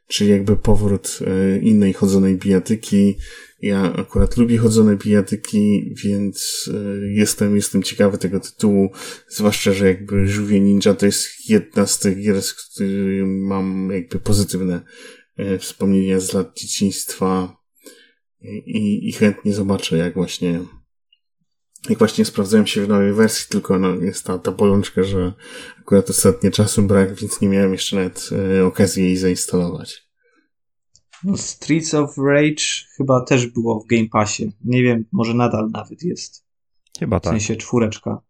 czyli jakby powrót innej chodzonej bijatyki, ja akurat lubię chodzone bijatyki, więc e, jestem, jestem ciekawy tego tytułu, zwłaszcza, że jakby Żółwie Ninja to jest jedna z tych gier, z których mam jakby pozytywne e, wspomnienia z lat dzieciństwa i, i chętnie zobaczę, jak właśnie jak właśnie sprawdzałem się w nowej wersji, tylko no, jest ta, ta bolączka, że akurat ostatnio czasu brak, więc nie miałem jeszcze nawet e, okazji jej zainstalować. No, Streets of Rage chyba też było w Game Passie. Nie wiem, może nadal nawet jest. Chyba tak. W sensie czwóreczka.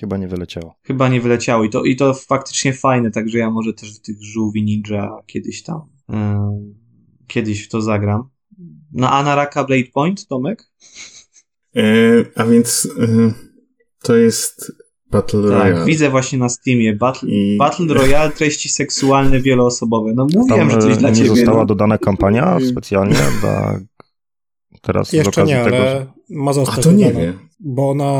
Chyba nie wyleciało. Chyba nie wyleciało i to, i to faktycznie fajne, także ja może też w tych żółwi ninja kiedyś tam yy, kiedyś w to zagram. No a na Raka Blade Point, Tomek? E, a więc e, to jest Battle tak, Royale. widzę właśnie na Steamie. Battle, I... Battle Royale, treści seksualne wieloosobowe. No mówiłem, że coś dla nie ciebie. Nie została no. dodana kampania specjalnie dla... Teraz Jeszcze nie, tego, ale ma zostać A to nie wie. Bo na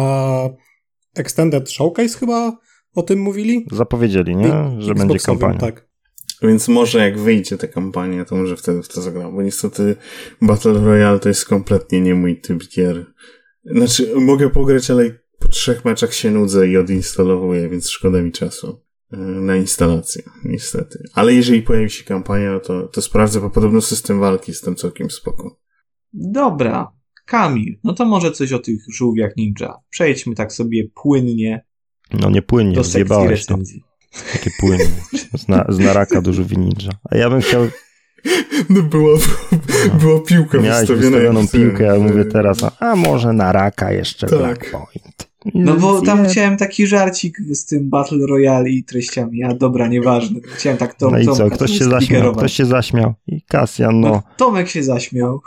Extended Showcase chyba o tym mówili? Zapowiedzieli, nie? Że będzie kampania. Tak. Więc może jak wyjdzie ta kampania, to może wtedy w to zagram, bo niestety Battle Royale to jest kompletnie nie mój typ gier. Znaczy, mogę pograć, ale po trzech meczach się nudzę i odinstalowuję, więc szkoda mi czasu e, na instalację, niestety. Ale jeżeli pojawi się kampania, to, to sprawdzę, bo podobno system walki jest tam całkiem spoko. Dobra, Kamil, no to może coś o tych żółwiach ninja. Przejdźmy tak sobie płynnie. No nie płynnie, do sekcji recenzji. To. Takie płynnie. Z, na, z naraka do żółwi ninja. A ja bym chciał no była, była piłka Miałeś wystawioną piłkę, ja mówię teraz, a może na raka jeszcze tak. Black Point. No bo tam chciałem taki żarcik z tym Battle Royale i treściami, a dobra, nieważne. Chciałem tak to No i co, Tomka ktoś się zaśmiał, ktoś się zaśmiał. I Kasjan, No, no. Tomek się zaśmiał.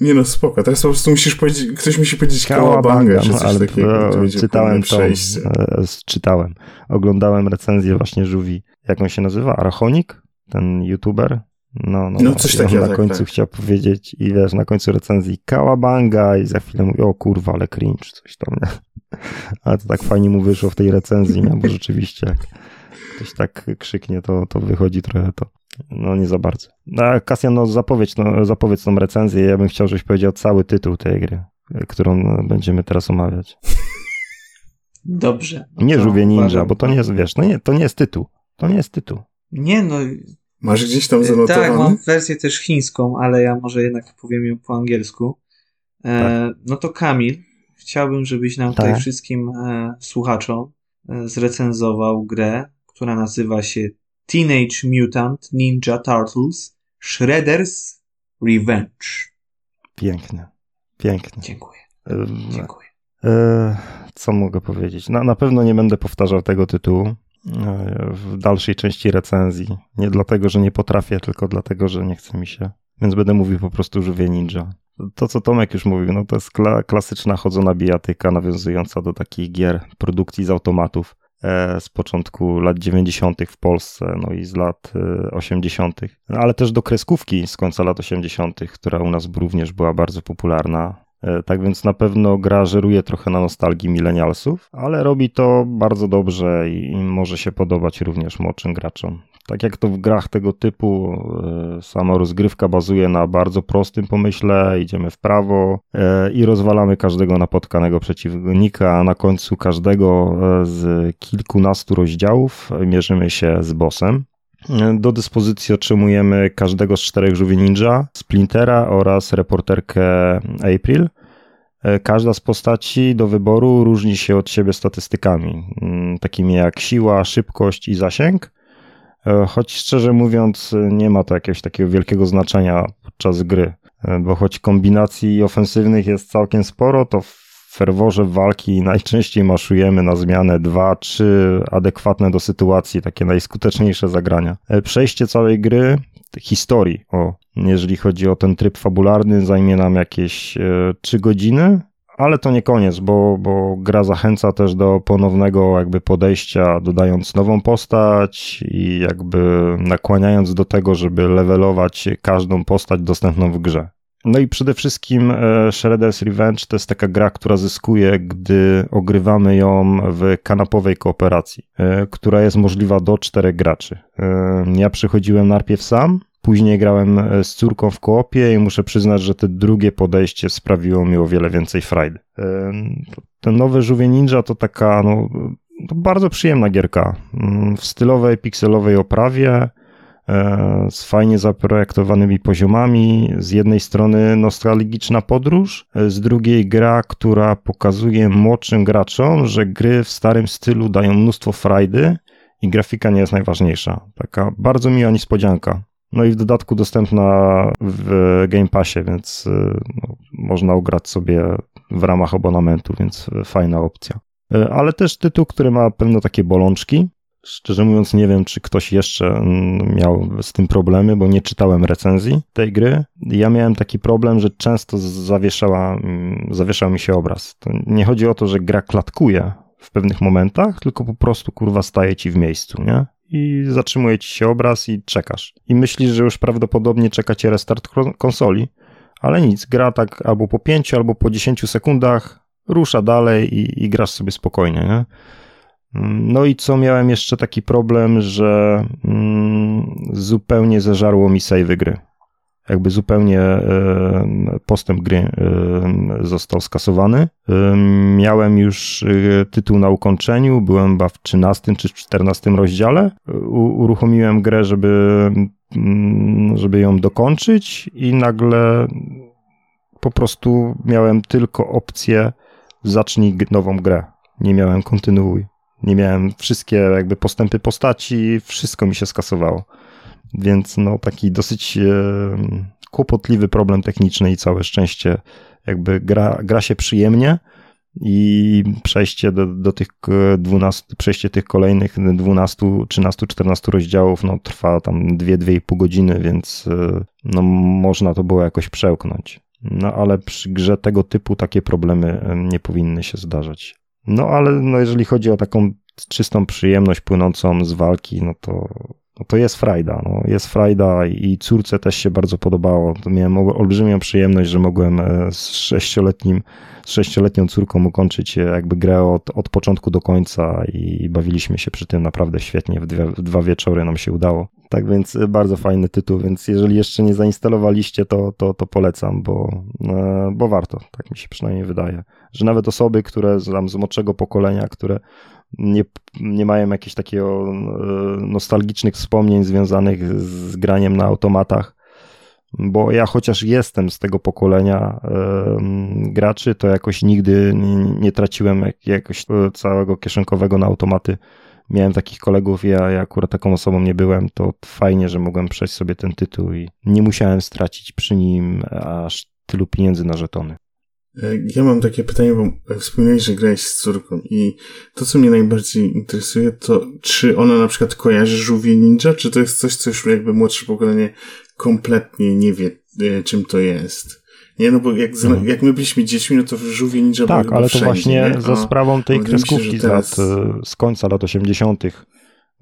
Nie no, spoko. Teraz po prostu musisz powiedzieć, ktoś musi powiedzieć Kałabanga, kałabanga, czy no, coś ale takiego. to czytałem to, przejście. e, czytałem. Oglądałem recenzję właśnie Żółwi. Jak on się nazywa? Archonik? Ten youtuber? No, no, No, coś i on takiego, na tak, końcu tak. chciał powiedzieć i wiesz, na końcu recenzji kałabanga i za chwilę mówi, o kurwa, ale cringe, coś tam, nie? Ale to tak fajnie mu wyszło w tej recenzji, nie? Bo rzeczywiście jak ktoś tak krzyknie, to, to wychodzi trochę to. No nie za bardzo. No, a Kasjan, no zapowiedź, no zapowiedz tą recenzję. Ja bym chciał, żebyś powiedział cały tytuł tej gry, którą będziemy teraz omawiać. Dobrze. No Nie żółwie ninja, bo to nie jest, wiesz, no nie, to nie jest tytuł. To nie jest tytuł. Nie no, Masz gdzieś tam tak, zanotowany? mam wersję też chińską, ale ja może jednak powiem ją po angielsku. E, no to Kamil, chciałbym, żebyś nam tutaj Tak. wszystkim e, słuchaczom e, zrecenzował grę, która nazywa się Teenage Mutant Ninja Turtles Shredder's Revenge. Pięknie. Pięknie. Dziękuję, E, dziękuję. e, co mogę powiedzieć? Na, na pewno nie będę powtarzał tego tytułu e, w dalszej części recenzji. Nie dlatego, że nie potrafię, tylko dlatego, że nie chce mi się. Więc będę mówił po prostu żółwie ninja. To, co Tomek już mówił, no to jest kla, klasyczna chodzona bijatyka nawiązująca do takich gier produkcji z automatów e, z początku lat 90. w Polsce, no i z lat e, 80., no, ale też do kreskówki z końca lat 80., która u nas również była bardzo popularna. E, Tak więc na pewno gra żeruje trochę na nostalgii milenialsów, ale robi to bardzo dobrze i, może się podobać również młodszym graczom. Tak jak to w grach tego typu, e, sama rozgrywka bazuje na bardzo prostym pomyśle, idziemy w prawo e, i rozwalamy każdego napotkanego przeciwnika, a na końcu każdego z kilkunastu rozdziałów mierzymy się z bossem. Do dyspozycji otrzymujemy każdego z czterech żółwi ninja, Splintera oraz reporterkę April. E, Każda z postaci do wyboru różni się od siebie statystykami, mm, takimi jak siła, szybkość i zasięg. E, Choć szczerze mówiąc, nie ma to jakiegoś takiego wielkiego znaczenia podczas gry, e, bo choć kombinacji ofensywnych jest całkiem sporo, to w ferworze walki najczęściej maszujemy na zmianę dwa, trzy adekwatne do sytuacji, takie najskuteczniejsze zagrania. E, Przejście całej gry, historii, o, jeżeli chodzi o ten tryb fabularny, zajmie nam jakieś e, 3 godziny, ale to nie koniec, bo, bo gra zachęca też do ponownego jakby podejścia, dodając nową postać i jakby nakłaniając do tego, żeby levelować każdą postać dostępną w grze. No i przede wszystkim e, Shredder's Revenge to jest taka gra, która zyskuje, gdy ogrywamy ją w kanapowej kooperacji, e, która jest możliwa do czterech graczy. E, Ja przychodziłem najpierw sam, później grałem z córką w koopie i muszę przyznać, że to drugie podejście sprawiło mi o wiele więcej frajdy. Ten nowy Żółwie Ninja to taka no, bardzo przyjemna gierka mm, w stylowej, pikselowej oprawie, z fajnie zaprojektowanymi poziomami. Z jednej strony nostalgiczna podróż, e, z drugiej gra, która pokazuje młodszym graczom, że gry w starym stylu dają mnóstwo frajdy i grafika nie jest najważniejsza. Taka bardzo miła niespodzianka. No i w dodatku dostępna w Game Passie, więc e, no, można ugrać sobie w ramach abonamentu, więc fajna opcja. E, Ale też tytuł, który ma pewne takie bolączki, Szczerze mówiąc, nie wiem, czy ktoś jeszcze mm, miał z tym problemy, bo nie czytałem recenzji tej gry. Ja miałem taki problem, że często zawieszała, mm, zawieszał mi się obraz. To nie chodzi o to, że gra klatkuje w pewnych momentach, tylko po prostu kurwa staje ci w miejscu, nie? I zatrzymuje ci się obraz i czekasz. I myślisz, że już prawdopodobnie czeka cię restart ko- konsoli, ale nic, gra tak albo po 5, albo po 10 sekundach rusza dalej i, i grasz sobie spokojnie, nie? No i co miałem jeszcze taki problem, że mm, zupełnie zeżarło mi save gry. Jakby zupełnie postęp gry został skasowany. Miałem już e, tytuł na ukończeniu, byłem chyba w 13 czy 14 rozdziale. Uruchomiłem grę, żeby, mm, żeby ją dokończyć i nagle po prostu miałem tylko opcję zacznij nową grę. Nie miałem kontynuuj. Nie miałem wszystkie jakby postępy postaci, wszystko mi się skasowało. Więc no taki dosyć e, kłopotliwy problem techniczny i całe szczęście jakby gra, gra się przyjemnie, i przejście do, do tych 12, przejście tych kolejnych 12, 13, 14 rozdziałów no, trwa tam 2-2,5 godziny, więc no, można to było jakoś przełknąć. No ale przy grze tego typu takie problemy nie powinny się zdarzać. No ale no, jeżeli chodzi o taką czystą przyjemność płynącą z walki, no to, no to jest frajda. No, jest frajda i córce też się bardzo podobało. Miałem olbrzymią przyjemność, że mogłem e, z sześcioletnim, z sześcioletnią córką ukończyć e, jakby grę od, od początku do końca i bawiliśmy się przy tym naprawdę świetnie. W, dwie, w dwa wieczory nam się udało. Tak więc e, bardzo fajny tytuł, więc jeżeli jeszcze nie zainstalowaliście, to, to, to polecam, bo, bo warto, tak mi się przynajmniej wydaje. Że nawet osoby, które z, tam z młodszego pokolenia, które nie, nie mają jakichś takiego e, nostalgicznych wspomnień związanych z graniem na automatach, bo ja chociaż jestem z tego pokolenia graczy, to jakoś nigdy nie, nie traciłem jak, jakoś całego kieszonkowego na automaty. Miałem takich kolegów, ja, ja akurat taką osobą nie byłem, to fajnie, że mogłem przejść sobie ten tytuł i nie musiałem stracić przy nim aż tylu pieniędzy na żetony. E, ja mam takie pytanie, bo wspomniałeś, że grałeś z córką i to, co mnie najbardziej interesuje, to czy ona na przykład kojarzy żółwie ninja, czy to jest coś, co już jakby młodsze pokolenie kompletnie nie wie, e, czym to jest? Nie, no bo jak, mhm. jak my byliśmy dziećmi, no to żółwie ninja Tak, ale to właśnie nie? za sprawą tej kreskówki teraz... z, lat, e, z końca lat 80.,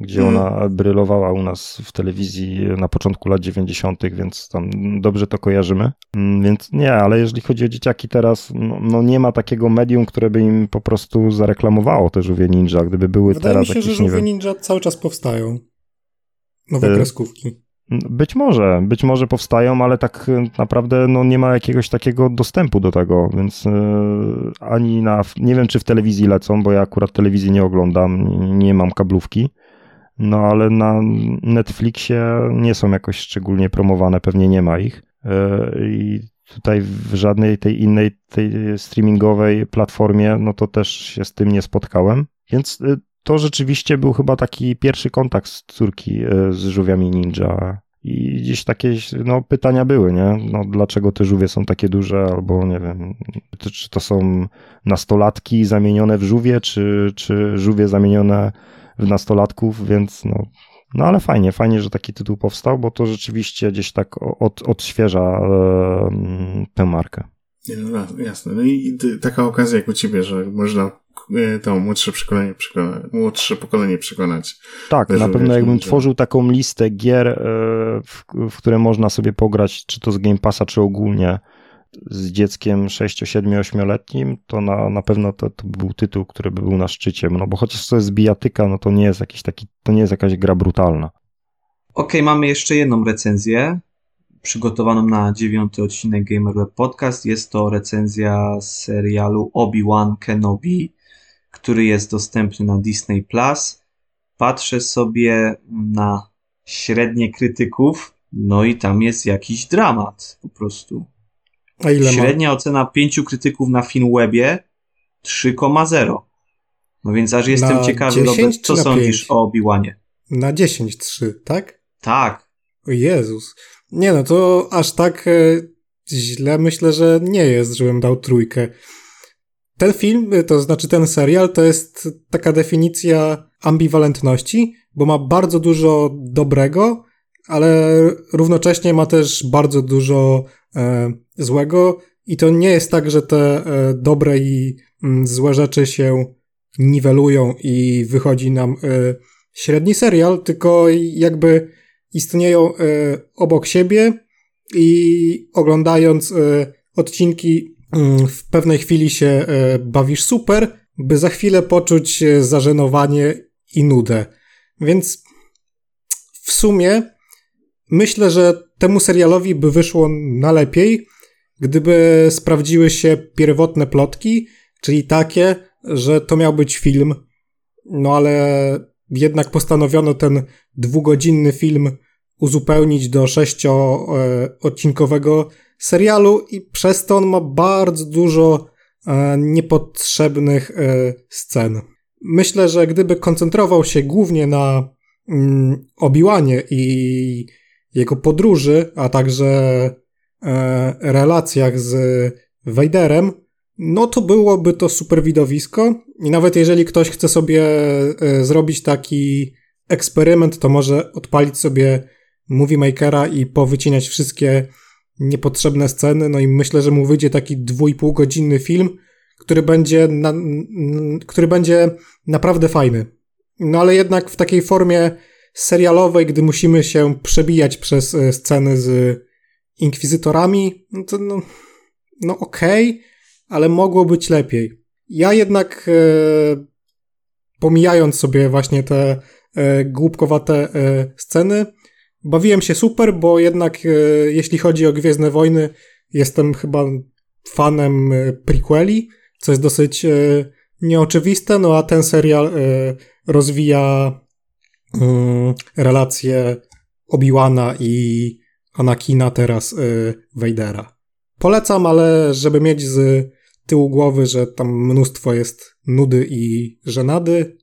gdzie hmm. ona brylowała u nas w telewizji na początku lat 90., więc tam dobrze to kojarzymy. Mm, więc nie, ale jeżeli chodzi o dzieciaki teraz, no, no, nie ma takiego medium, które by im po prostu zareklamowało te żółwie ninja. Gdyby były Wydaje teraz mi się, jakieś, że żółwie ninja cały czas powstają. Nowe y kreskówki. Być może, być może powstają, ale tak naprawdę no, nie ma jakiegoś takiego dostępu do tego, więc yy, ani na, nie wiem czy w telewizji lecą, bo ja akurat telewizji nie oglądam, nie mam kablówki, no ale na Netflixie nie są jakoś szczególnie promowane, pewnie nie ma ich. E, I tutaj w żadnej tej innej, tej streamingowej platformie, no to też się z tym nie spotkałem. Więc e, to rzeczywiście był chyba taki pierwszy kontakt z córki e, z żółwiami ninja. I gdzieś takie no, pytania były, nie? No, dlaczego te żółwie są takie duże, albo nie wiem, czy to są nastolatki zamienione w żółwie, czy, czy żółwie zamienione w nastolatków, więc no, no ale fajnie, fajnie, że taki tytuł powstał, bo to rzeczywiście gdzieś tak od, odświeża e, tę markę. No, jasne. No i taka okazja jak u ciebie, że można to młodsze pokolenie, przekonać, młodsze pokolenie przekonać. Tak, na pewno jakbym tworzył taką listę gier, e, w, w które można sobie pograć, czy to z Game Passa, czy ogólnie, z dzieckiem 6, 7, 8-letnim, to na, na pewno to, to był tytuł, który by był na szczycie. No bo chociaż to jest bijatyka, no to nie jest jakiś taki, to nie jest jakaś gra brutalna. Okej, okay, mamy jeszcze jedną recenzję przygotowaną na dziewiąty odcinek Gamer Web Podcast. Jest to recenzja serialu Obi-Wan Kenobi, który jest dostępny na Disney Plus. Patrzę sobie na średnie krytyków, no i tam jest jakiś dramat po prostu. A ile Średnia ma? ocena pięciu krytyków na Finwebie 3,0. No więc aż jestem na ciekawy, Robert, co sądzisz 5? o Obi-Wanie? Na 10 3, tak? Tak. O Jezus. Nie no, to aż tak e, źle myślę, że nie jest, żebym dał trójkę. Ten film, e, to znaczy ten serial, to jest taka definicja ambiwalentności, bo ma bardzo dużo dobrego, ale równocześnie ma też bardzo dużo e, złego. I to nie jest tak, że te e, dobre i mm, złe rzeczy się niwelują i wychodzi nam e, średni serial, tylko jakby istnieją e, obok siebie i oglądając odcinki mm, w pewnej chwili się bawisz super, by za chwilę poczuć zażenowanie i nudę. Więc w sumie myślę, że temu serialowi by wyszło na lepiej, gdyby sprawdziły się pierwotne plotki, czyli takie, że to miał być film, no ale jednak postanowiono ten dwugodzinny film uzupełnić do sześcioodcinkowego serialu i przez to on ma bardzo dużo e, niepotrzebnych e, scen. Myślę, że gdyby koncentrował się głównie na mm, Obiłanie i jego podróży, a także E, relacjach z Vaderem, no to byłoby to super widowisko. I nawet jeżeli ktoś chce sobie zrobić taki eksperyment, to może odpalić sobie Movie Makera i powycinać wszystkie niepotrzebne sceny. No i myślę, że mu wyjdzie taki dwójpół godzinny film, który będzie, na, który będzie naprawdę fajny. No ale jednak w takiej formie serialowej, gdy musimy się przebijać przez e, sceny z inkwizytorami, no to no, no okej, okay, ale mogło być lepiej. Ja jednak e, pomijając sobie właśnie te e, głupkowate e, sceny, bawiłem się super, bo jednak e, jeśli chodzi o Gwiezdne Wojny, jestem chyba fanem e, prequeli, co jest dosyć e, nieoczywiste, no a ten serial rozwija mm, relacje Obi-Wana i Anakina, teraz Vadera. Polecam, ale żeby mieć z tyłu głowy, że tam mnóstwo jest nudy i żenady,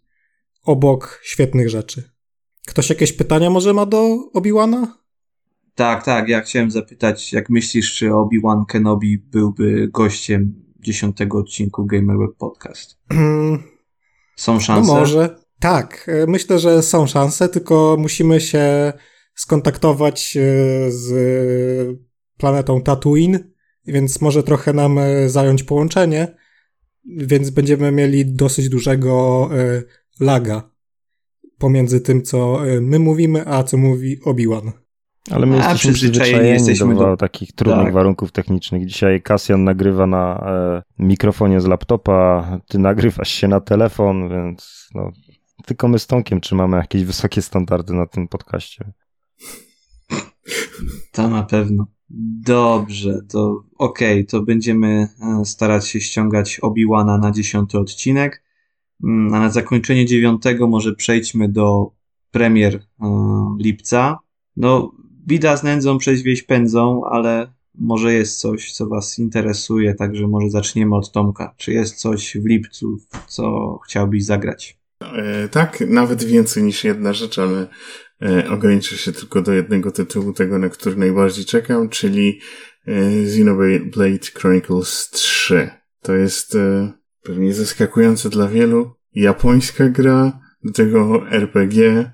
obok świetnych rzeczy. Ktoś jakieś pytania może ma do Obi-Wana? Tak, tak. Ja chciałem zapytać, jak myślisz, czy Obi-Wan Kenobi byłby gościem dziesiątego odcinku Gamer Web Podcast? Są szanse? No może. Tak, e, myślę, że są szanse, tylko musimy się skontaktować e, z planetą Tatooine, więc może trochę nam e, zająć połączenie, więc będziemy mieli dosyć dużego laga pomiędzy tym, co e, my mówimy, a co mówi Obi-Wan. Ale my a, jesteśmy przyzwyczajeni jesteśmy do, do takich trudnych tak. warunków technicznych. Dzisiaj Kasjan nagrywa na e, mikrofonie z laptopa, ty nagrywasz się na telefon, więc no, tylko my z Tomkiem trzymamy jakieś wysokie standardy na tym podcaście. To na pewno. Dobrze, to okej, okay, to będziemy e, starać się ściągać Obi-Wana na dziesiąty odcinek. Mm, na zakończenie dziewiątego może przejdźmy do premier e, lipca. No, bida z nędzą przez wieś pędzą, ale może jest coś, co Was interesuje, także może zaczniemy od Tomka. Czy jest coś w lipcu, co chciałbyś zagrać? E, tak, nawet więcej niż jedna rzecz, ale e, ograniczę się tylko do jednego tytułu, tego na który najbardziej czekam, czyli e, Xenoblade Chronicles 3. To jest e, pewnie zaskakujące dla wielu. Japońska gra, do tego RPG,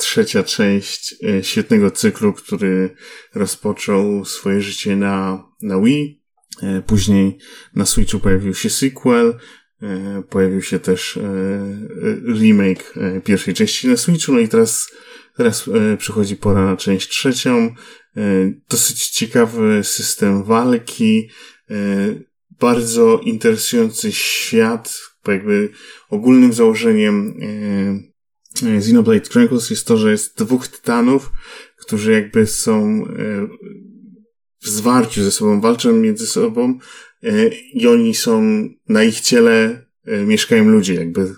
trzecia część e, świetnego cyklu, który rozpoczął swoje życie na, na Wii. E, później na Switchu pojawił się sequel, e, pojawił się też remake pierwszej części na Switchu, no i teraz, teraz przychodzi pora na część trzecią. Dosyć ciekawy system walki, bardzo interesujący świat, jakby ogólnym założeniem e, e, Xenoblade Chronicles jest to, że jest dwóch tytanów, którzy jakby są e, w zwarciu ze sobą, walczą między sobą i oni są, na ich ciele mieszkają ludzie, jakby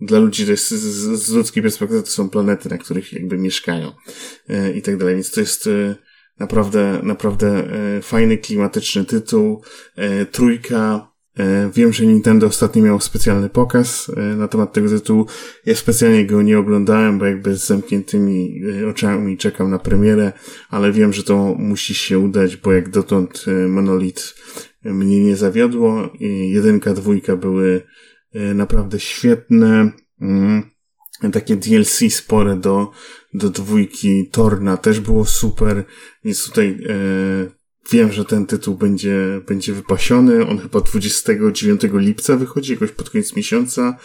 dla ludzi to jest z ludzkiej perspektywy to są planety, na których jakby mieszkają i tak dalej, więc to jest Naprawdę, naprawdę e, fajny, klimatyczny tytuł. E, trójka. E, wiem, że Nintendo ostatnio miał specjalny pokaz na temat tego tytułu. Ja specjalnie go nie oglądałem, bo jakby z zamkniętymi oczami czekam na premierę, ale wiem, że to musi się udać, bo jak dotąd Monolith mnie nie zawiodło. Jedynka, dwójka były naprawdę świetne. Mm takie DLC spore do, do dwójki Torna też było super, więc tutaj e, wiem, że ten tytuł będzie, będzie wypasiony. On chyba 29 lipca wychodzi, jakoś pod koniec miesiąca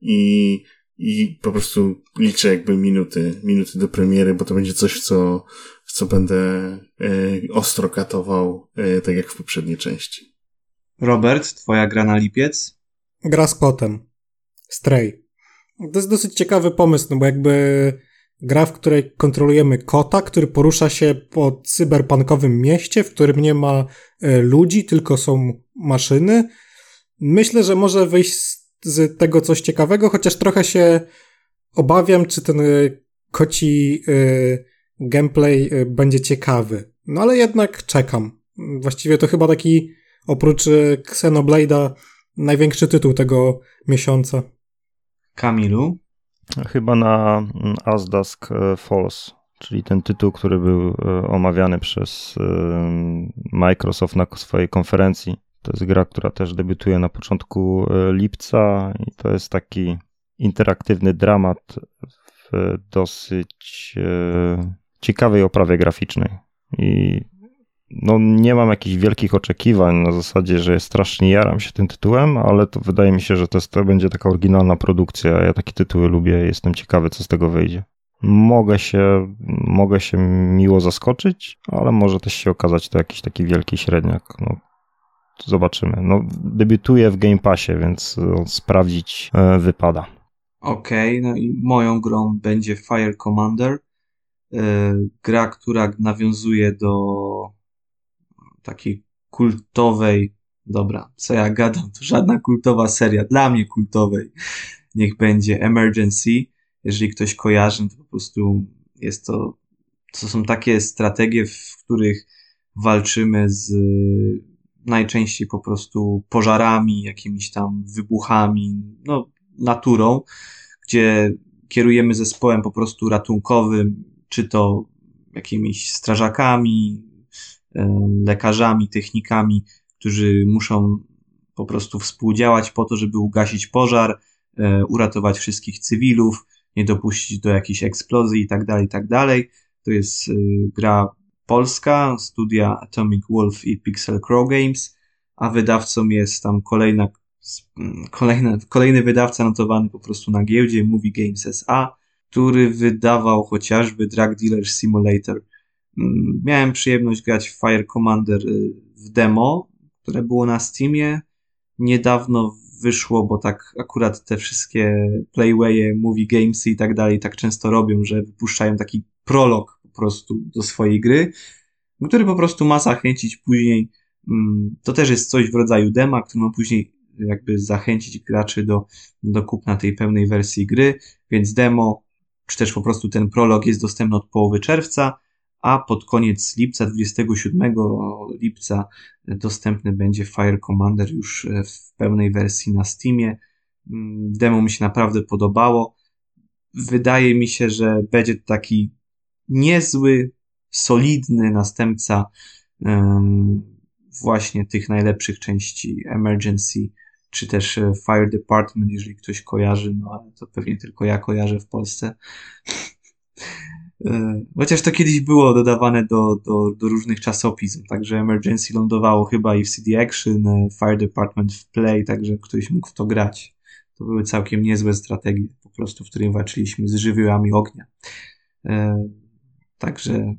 i, i po prostu liczę jakby minuty, minuty do premiery, bo to będzie coś, w co, w co będę e, ostro katował, e, tak jak w poprzedniej części. Robert, twoja gra na lipiec? Gra z kotem. Stray. To jest dosyć ciekawy pomysł, no bo jakby gra, w której kontrolujemy kota, który porusza się po cyberpunkowym mieście, w którym nie ma e, ludzi, tylko są maszyny. Myślę, że może wyjść z tego coś ciekawego, chociaż trochę się obawiam, czy ten e, koci e, gameplay będzie ciekawy. No ale jednak czekam. Właściwie to chyba taki oprócz Xenoblade'a największy tytuł tego miesiąca. Kamilu? Chyba na mm, Asdask e, Falls, czyli ten tytuł, który był e, omawiany przez e, Microsoft na swojej konferencji To jest gra, która też debiutuje na początku lipca i to jest taki interaktywny dramat w dosyć ciekawej oprawie graficznej. I no, nie mam jakichś wielkich oczekiwań na zasadzie, że strasznie jaram się tym tytułem, ale to wydaje mi się, że to, jest, to będzie taka oryginalna produkcja. Ja takie tytuły lubię, jestem ciekawy, co z tego wyjdzie. Mogę się, mogę się miło zaskoczyć, ale może też się okazać to jakiś taki wielki średniak. No, zobaczymy. No, debiutuje w Game Passie, więc no, sprawdzić e, wypada. Okej, okay, no i moją grą będzie Fire Commander. E, gra, która nawiązuje do takiej kultowej, dobra, co ja gadam, to żadna kultowa seria, dla mnie kultowej, niech będzie Emergency. Jeżeli ktoś kojarzy, to po prostu jest to, to są takie strategie, w których walczymy z najczęściej po prostu pożarami, jakimiś tam wybuchami, no, naturą, gdzie kierujemy zespołem po prostu ratunkowym, czy to jakimiś strażakami, lekarzami, technikami, którzy muszą po prostu współdziałać po to, żeby ugasić pożar, e, uratować wszystkich cywilów, nie dopuścić do jakichś eksplozji i tak dalej, i tak. To jest e, gra polska, studia Atomic Wolf i Pixel Crow Games, a wydawcą jest tam kolejna, kolejna, kolejny wydawca notowany po prostu na giełdzie, Movie Games SA, który wydawał chociażby Drug Dealer Simulator. Mm, miałem przyjemność grać w Fire Commander y, w demo, które było na Steamie. Niedawno wyszło, bo tak akurat te wszystkie Playwaye, Movie Gamesy i tak dalej tak często robią, że wypuszczają taki prolog po prostu do swojej gry, który po prostu ma zachęcić później. Mm, to też jest coś w rodzaju dema, który ma później jakby zachęcić graczy do, do kupna tej pełnej wersji gry, więc demo czy też po prostu ten prolog jest dostępny od połowy czerwca, a pod koniec lipca, 27 lipca, dostępny będzie Fire Commander już e, w pełnej wersji na Steamie. Mm, demo mi się naprawdę podobało. Wydaje mi się, że będzie taki niezły, solidny następca właśnie tych najlepszych części Emergency czy też e, Fire Department, jeżeli ktoś kojarzy, no ale to pewnie tylko ja kojarzę w Polsce. E, chociaż to kiedyś było dodawane do, do, do różnych czasopism, także Emergency lądowało chyba i w CD Action, e, Fire Department w Play, także ktoś mógł w to grać. To były całkiem niezłe strategie, po prostu, w którym walczyliśmy z żywiołami ognia. Także,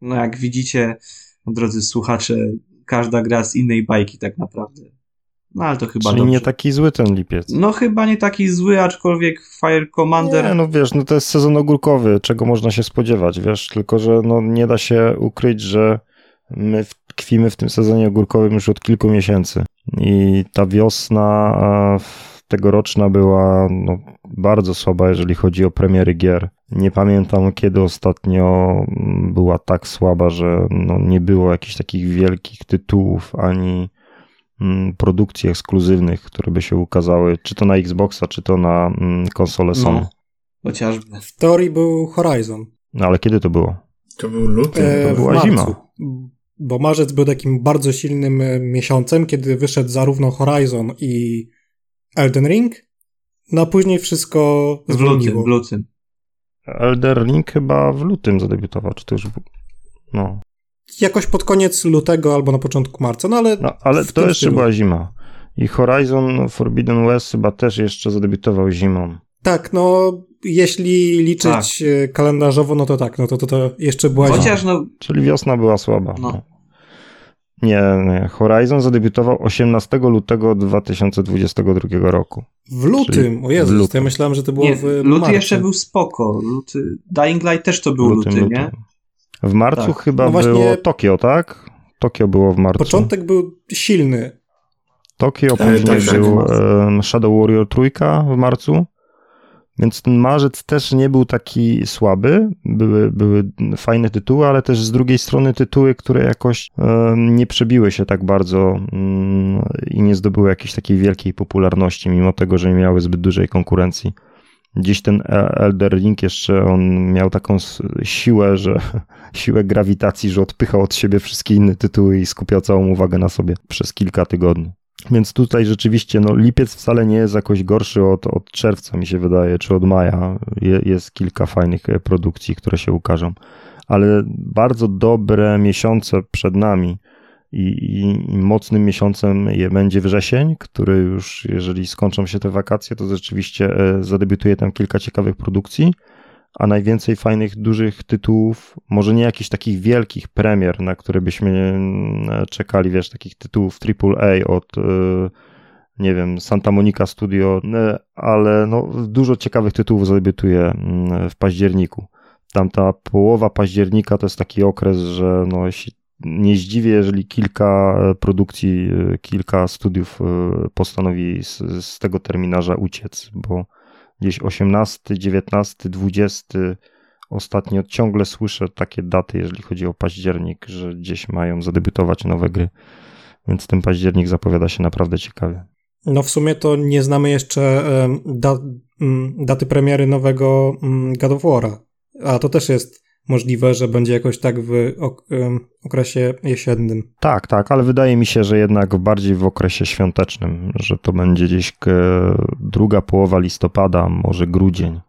no jak widzicie, drodzy słuchacze, każda gra z innej bajki tak naprawdę. No ale to chyba Czyli dobrze. nie taki zły ten lipiec. No chyba nie taki zły, aczkolwiek Fire Commander... Nie, no wiesz, no to jest sezon ogórkowy, czego można się spodziewać, wiesz, tylko że no nie da się ukryć, że my tkwimy w tym sezonie ogórkowym już od kilku miesięcy i ta wiosna tegoroczna była no, bardzo słaba, jeżeli chodzi o premiery gier. Nie pamiętam, kiedy ostatnio była tak słaba, że no, nie było jakichś takich wielkich tytułów ani produkcji ekskluzywnych, które by się ukazały, czy to na Xboxa, czy to na mm, konsolę Sony. No, chociażby. W teorii był Horizon. No ale kiedy to było? To był luty. E, to była zima. Bo marzec był takim bardzo silnym e, miesiącem, kiedy wyszedł zarówno Horizon i Elden Ring, no a później wszystko w lutym, w lutym. Elden Ring chyba w lutym zadebiutował, czy to już... No jakoś pod koniec lutego albo na początku marca, no ale... No, ale to jeszcze stylu. była zima. I Horizon Forbidden West chyba też jeszcze zadebiutował zimą. Tak, no jeśli liczyć tak. E, kalendarzowo, no to tak, no to, to, to jeszcze była Chociaż no... Czyli wiosna była słaba. No. no. Nie, nie, Horizon zadebiutował 18 lutego 2022 roku. W lutym? o Jezus, lutym. ja myślałem, że to było nie, w Luty marcu. jeszcze był spoko. Luty... Dying Light też to był lutym, luty, nie? W marcu tak. chyba no właśnie... było Tokio, tak? Tokio było w marcu. Początek był silny. Tokio, później tak, tak, był tak. Shadow Warrior trójka w marcu. Więc ten marzec też nie był taki słaby. Były, były fajne tytuły, ale też z drugiej strony tytuły, które jakoś nie przebiły się tak bardzo mm, i nie zdobyły jakiejś takiej wielkiej popularności, mimo tego, że nie miały zbyt dużej konkurencji. Gdzieś ten E- Elder Ring jeszcze on miał taką siłę, że siłę grawitacji, że odpychał od siebie wszystkie inne tytuły i skupiał całą uwagę na sobie przez kilka tygodni. Więc tutaj rzeczywiście, no lipiec wcale nie jest jakoś gorszy od, od czerwca, mi się wydaje, czy od maja. Je, jest kilka fajnych e, produkcji, które się ukażą. Ale bardzo dobre miesiące przed nami i, i, i mocnym miesiącem będzie wrzesień, który już, jeżeli skończą się te wakacje, to rzeczywiście e, zadebiutuje tam kilka ciekawych produkcji, a najwięcej fajnych, dużych tytułów, może nie jakichś takich wielkich premier, na które byśmy mm, czekali, wiesz, takich tytułów AAA od, e, nie wiem, Santa Monica Studio, e, ale no, dużo ciekawych tytułów zadebiutuje mm, w październiku. Tamta połowa października to jest taki okres, że no, jeśli nie zdziwię, jeżeli kilka e, produkcji, e, kilka studiów e, postanowi z, z tego terminarza uciec, bo gdzieś 18, 19, 20 ostatnio ciągle słyszę takie daty, jeżeli chodzi o październik, że gdzieś mają zadebiutować nowe gry, więc ten październik zapowiada się naprawdę ciekawie. No w sumie to nie znamy jeszcze da, mm, daty premiery nowego mm, God of War'a, a to też jest możliwe, że będzie jakoś tak w okresie jesiennym. Tak, tak, ale wydaje mi się, że jednak bardziej w okresie świątecznym, że to będzie gdzieś k- druga połowa listopada, może grudzień,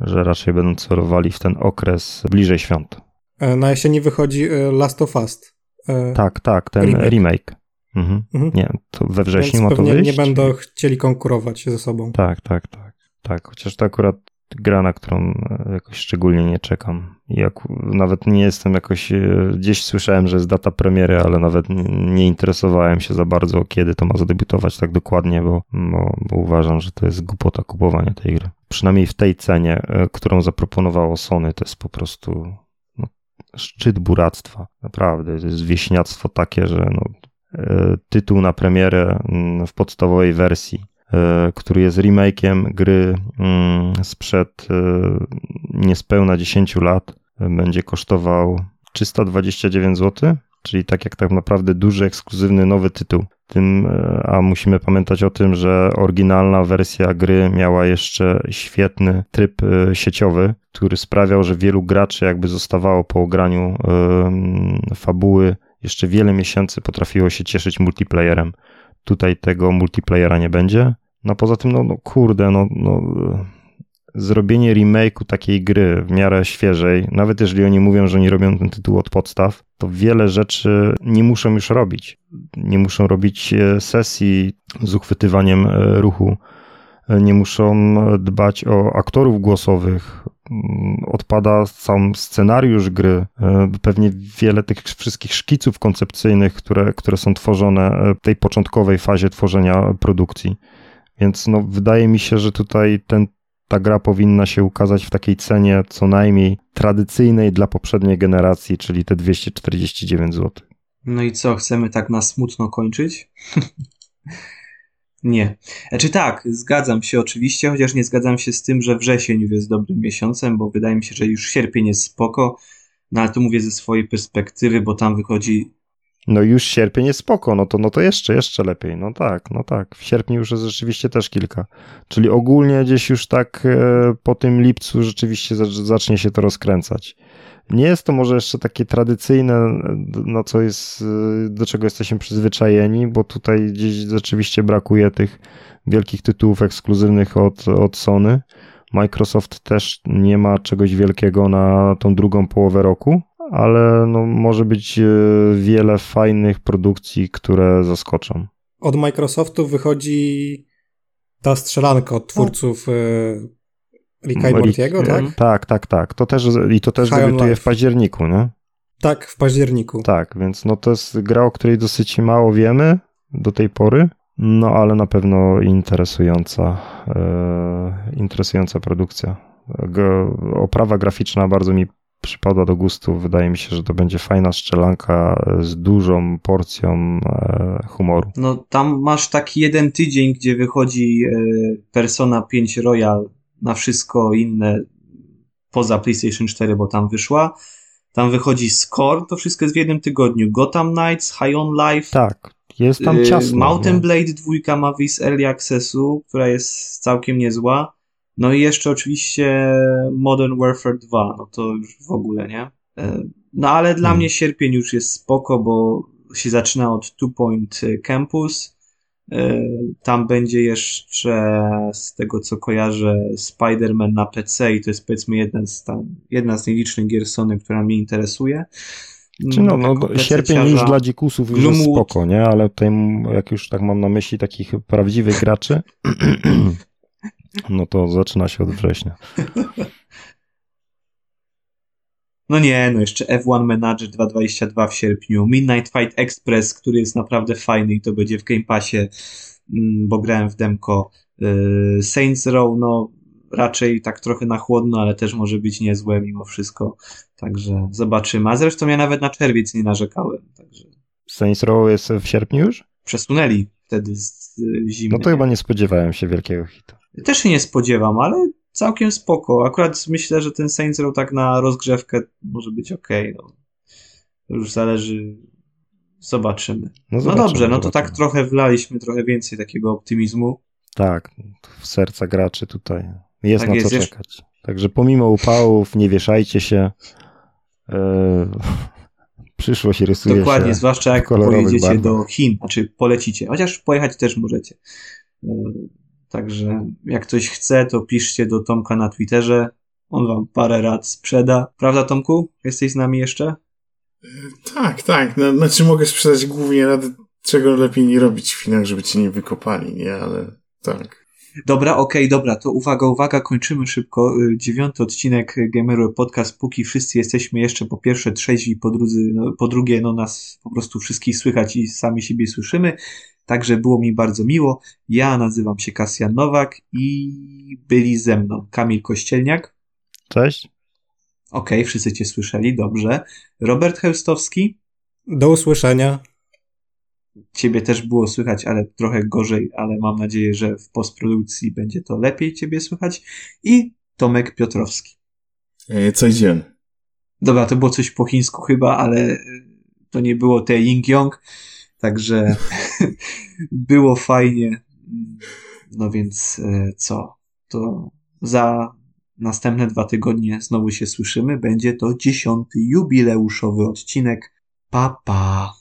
że raczej będą celowali w ten okres bliżej świąt. E, Na jesieni wychodzi e, Last of Us. E, Tak, tak, ten Remake. remake. Mhm. Mhm. Nie, to we wrześniu Więc ma to wyjść? nie będą chcieli konkurować ze sobą. Tak, tak, tak. Tak, chociaż to akurat gra, na którą e, jakoś szczególnie nie czekam. Jak, nawet nie jestem jakoś, e, gdzieś słyszałem, że jest data premiery, ale nawet nie interesowałem się za bardzo, kiedy to ma zadebiutować tak dokładnie, bo, bo, bo uważam, że to jest głupota kupowania tej gry. Przynajmniej w tej cenie, e, którą zaproponowało Sony, to jest po prostu no, szczyt buractwa. Naprawdę, to jest wieśniactwo takie, że no, e, tytuł na premierę w podstawowej wersji który jest remake'iem gry mm, sprzed e, niespełna 10 lat, e, będzie kosztował 329 zł, czyli tak jak tak naprawdę duży, ekskluzywny, nowy tytuł. Tym, e, a musimy pamiętać o tym, że oryginalna wersja gry miała jeszcze świetny tryb e, sieciowy, który sprawiał, że wielu graczy jakby zostawało po ograniu fabuły jeszcze wiele miesięcy potrafiło się cieszyć multiplayerem. Tutaj tego multiplayera nie będzie. No poza tym, no, no kurde, no, no zrobienie remake'u takiej gry w miarę świeżej, nawet jeżeli oni mówią, że nie robią ten tytuł od podstaw, to wiele rzeczy nie muszą już robić. Nie muszą robić e, sesji z uchwytywaniem e, ruchu, E, nie muszą dbać o aktorów głosowych, Mm, odpada sam scenariusz gry, pewnie wiele tych wszystkich szkiców koncepcyjnych, które, które są tworzone w tej początkowej fazie tworzenia produkcji. Więc no, wydaje mi się, że tutaj ten, ta gra powinna się ukazać w takiej cenie co najmniej tradycyjnej dla poprzedniej generacji, czyli te 249 zł. No i co, chcemy tak na smutno kończyć? nie. Znaczy tak, zgadzam się oczywiście, chociaż nie zgadzam się z tym, że wrzesień już jest dobrym miesiącem, bo wydaje mi się, że już sierpień jest spoko, no ale to mówię ze swojej perspektywy, bo tam wychodzi No już sierpień jest spoko, no to, no to jeszcze, jeszcze lepiej. No tak, no tak. W sierpniu już jest rzeczywiście też kilka. Czyli ogólnie gdzieś już tak e, po tym lipcu rzeczywiście zac- zacznie się to rozkręcać. Nie jest to może jeszcze takie tradycyjne, no co jest, e, do czego jesteśmy przyzwyczajeni, bo tutaj gdzieś rzeczywiście brakuje tych wielkich tytułów ekskluzywnych od, od Sony. Microsoft też nie ma czegoś wielkiego na tą drugą połowę roku, ale no, może być e, wiele fajnych produkcji, które zaskoczą. Od Microsoftu wychodzi ta strzelanka od twórców e, Ricka i Mortiego, tak? Tak, tak, tak. To też, I to też High debiutuje w październiku, nie? Tak, w październiku. Tak, więc no to jest gra, o której dosyć mało wiemy do tej pory, no ale na pewno interesująca, e, interesująca produkcja. G- oprawa graficzna bardzo mi przypadła do gustu. Wydaje mi się, że to będzie fajna strzelanka z dużą porcją e, humoru. No tam masz taki jeden tydzień, gdzie wychodzi e, Persona 5 Royal na wszystko inne poza PlayStation 4, bo tam wyszła. Tam wychodzi Score, to wszystko jest w jednym tygodniu. Gotham Knights, High on Life. Tak, jest tam y, ciasno. Mountain? Blade 2 ma wyjść z Early Accessu, która jest całkiem niezła. No i jeszcze oczywiście Modern Warfare 2, no to już w ogóle, nie? E, no ale dla Hmm. mnie sierpień już jest spoko, bo się zaczyna od Two Point Campus. E, Tam będzie jeszcze, z tego co kojarzę, Spider-Man na PC i to jest powiedzmy jedna z, tam, jedna z nielicznych gier Sony, która mnie interesuje. Czy no, no, bo sierpień już dla dzikusów już jest spoko, nie? Ale tutaj jak już tak mam na myśli takich prawdziwych graczy, no to zaczyna się od września. No nie, no jeszcze F1 Manager 2.22 w sierpniu, Midnight Fight Express, który jest naprawdę fajny i to będzie w Game Passie, mm, bo grałem w demko. Yy, Saints Row, no raczej tak trochę na chłodno, ale też może być niezłe mimo wszystko, także zobaczymy. A zresztą ja nawet na czerwiec nie narzekałem, także Saints Row jest w sierpniu już? przesunęli wtedy z zimy. No to chyba nie spodziewałem się wielkiego hitu. Też się nie spodziewam, ale całkiem spoko. Akurat myślę, że ten Saints Row tak na rozgrzewkę może być ok. No. To już zależy. Zobaczymy. No, zobaczymy, dobrze, no to zobaczymy. tak trochę wlaliśmy trochę więcej takiego optymizmu. Tak, w serca graczy tutaj jest Tak na jest, co jeszcze- czekać. Także pomimo upałów nie wieszajcie się. Yy, przyszłość rysuje Dokładnie, się. zwłaszcza jak pojedziecie barwach. do Chin, znaczy polecicie. Chociaż pojechać też możecie. E, Także jak ktoś chce, to piszcie do Tomka na Twitterze. On wam parę rad sprzeda. Prawda, Tomku? Jesteś z nami jeszcze? Tak, tak. No, znaczy mogę sprzedać głównie rady, czego lepiej nie robić w Chinach, żeby cię nie wykopali, nie? Ale tak. Dobra, okej, dobra, to uwaga, uwaga, kończymy szybko. Y, Dziewiąty odcinek Gameru Podcast, póki wszyscy jesteśmy jeszcze po pierwsze trzeźwi, po, drudzy, no, po drugie, no nas po prostu wszystkich słychać i sami siebie słyszymy. Także było mi bardzo miło. Ja nazywam się Kasjan Nowak i byli ze mną Kamil Kościelniak. Cześć. Okej, wszyscy cię słyszeli, dobrze. Robert Heustowski. Do usłyszenia. Ciebie też było słychać, ale trochę gorzej, ale mam nadzieję, że w postprodukcji będzie to lepiej ciebie słychać. I Tomek Piotrowski. E, Co idziemy? Dobra, to było coś po chińsku chyba, ale to nie było te Ying Yong, także było fajnie. No więc y, co? To za następne dwa tygodnie znowu się słyszymy. Będzie to dziesiąty jubileuszowy odcinek. Pa, pa.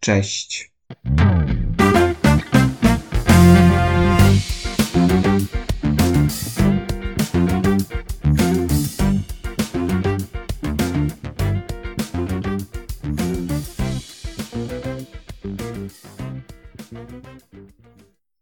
Cześć.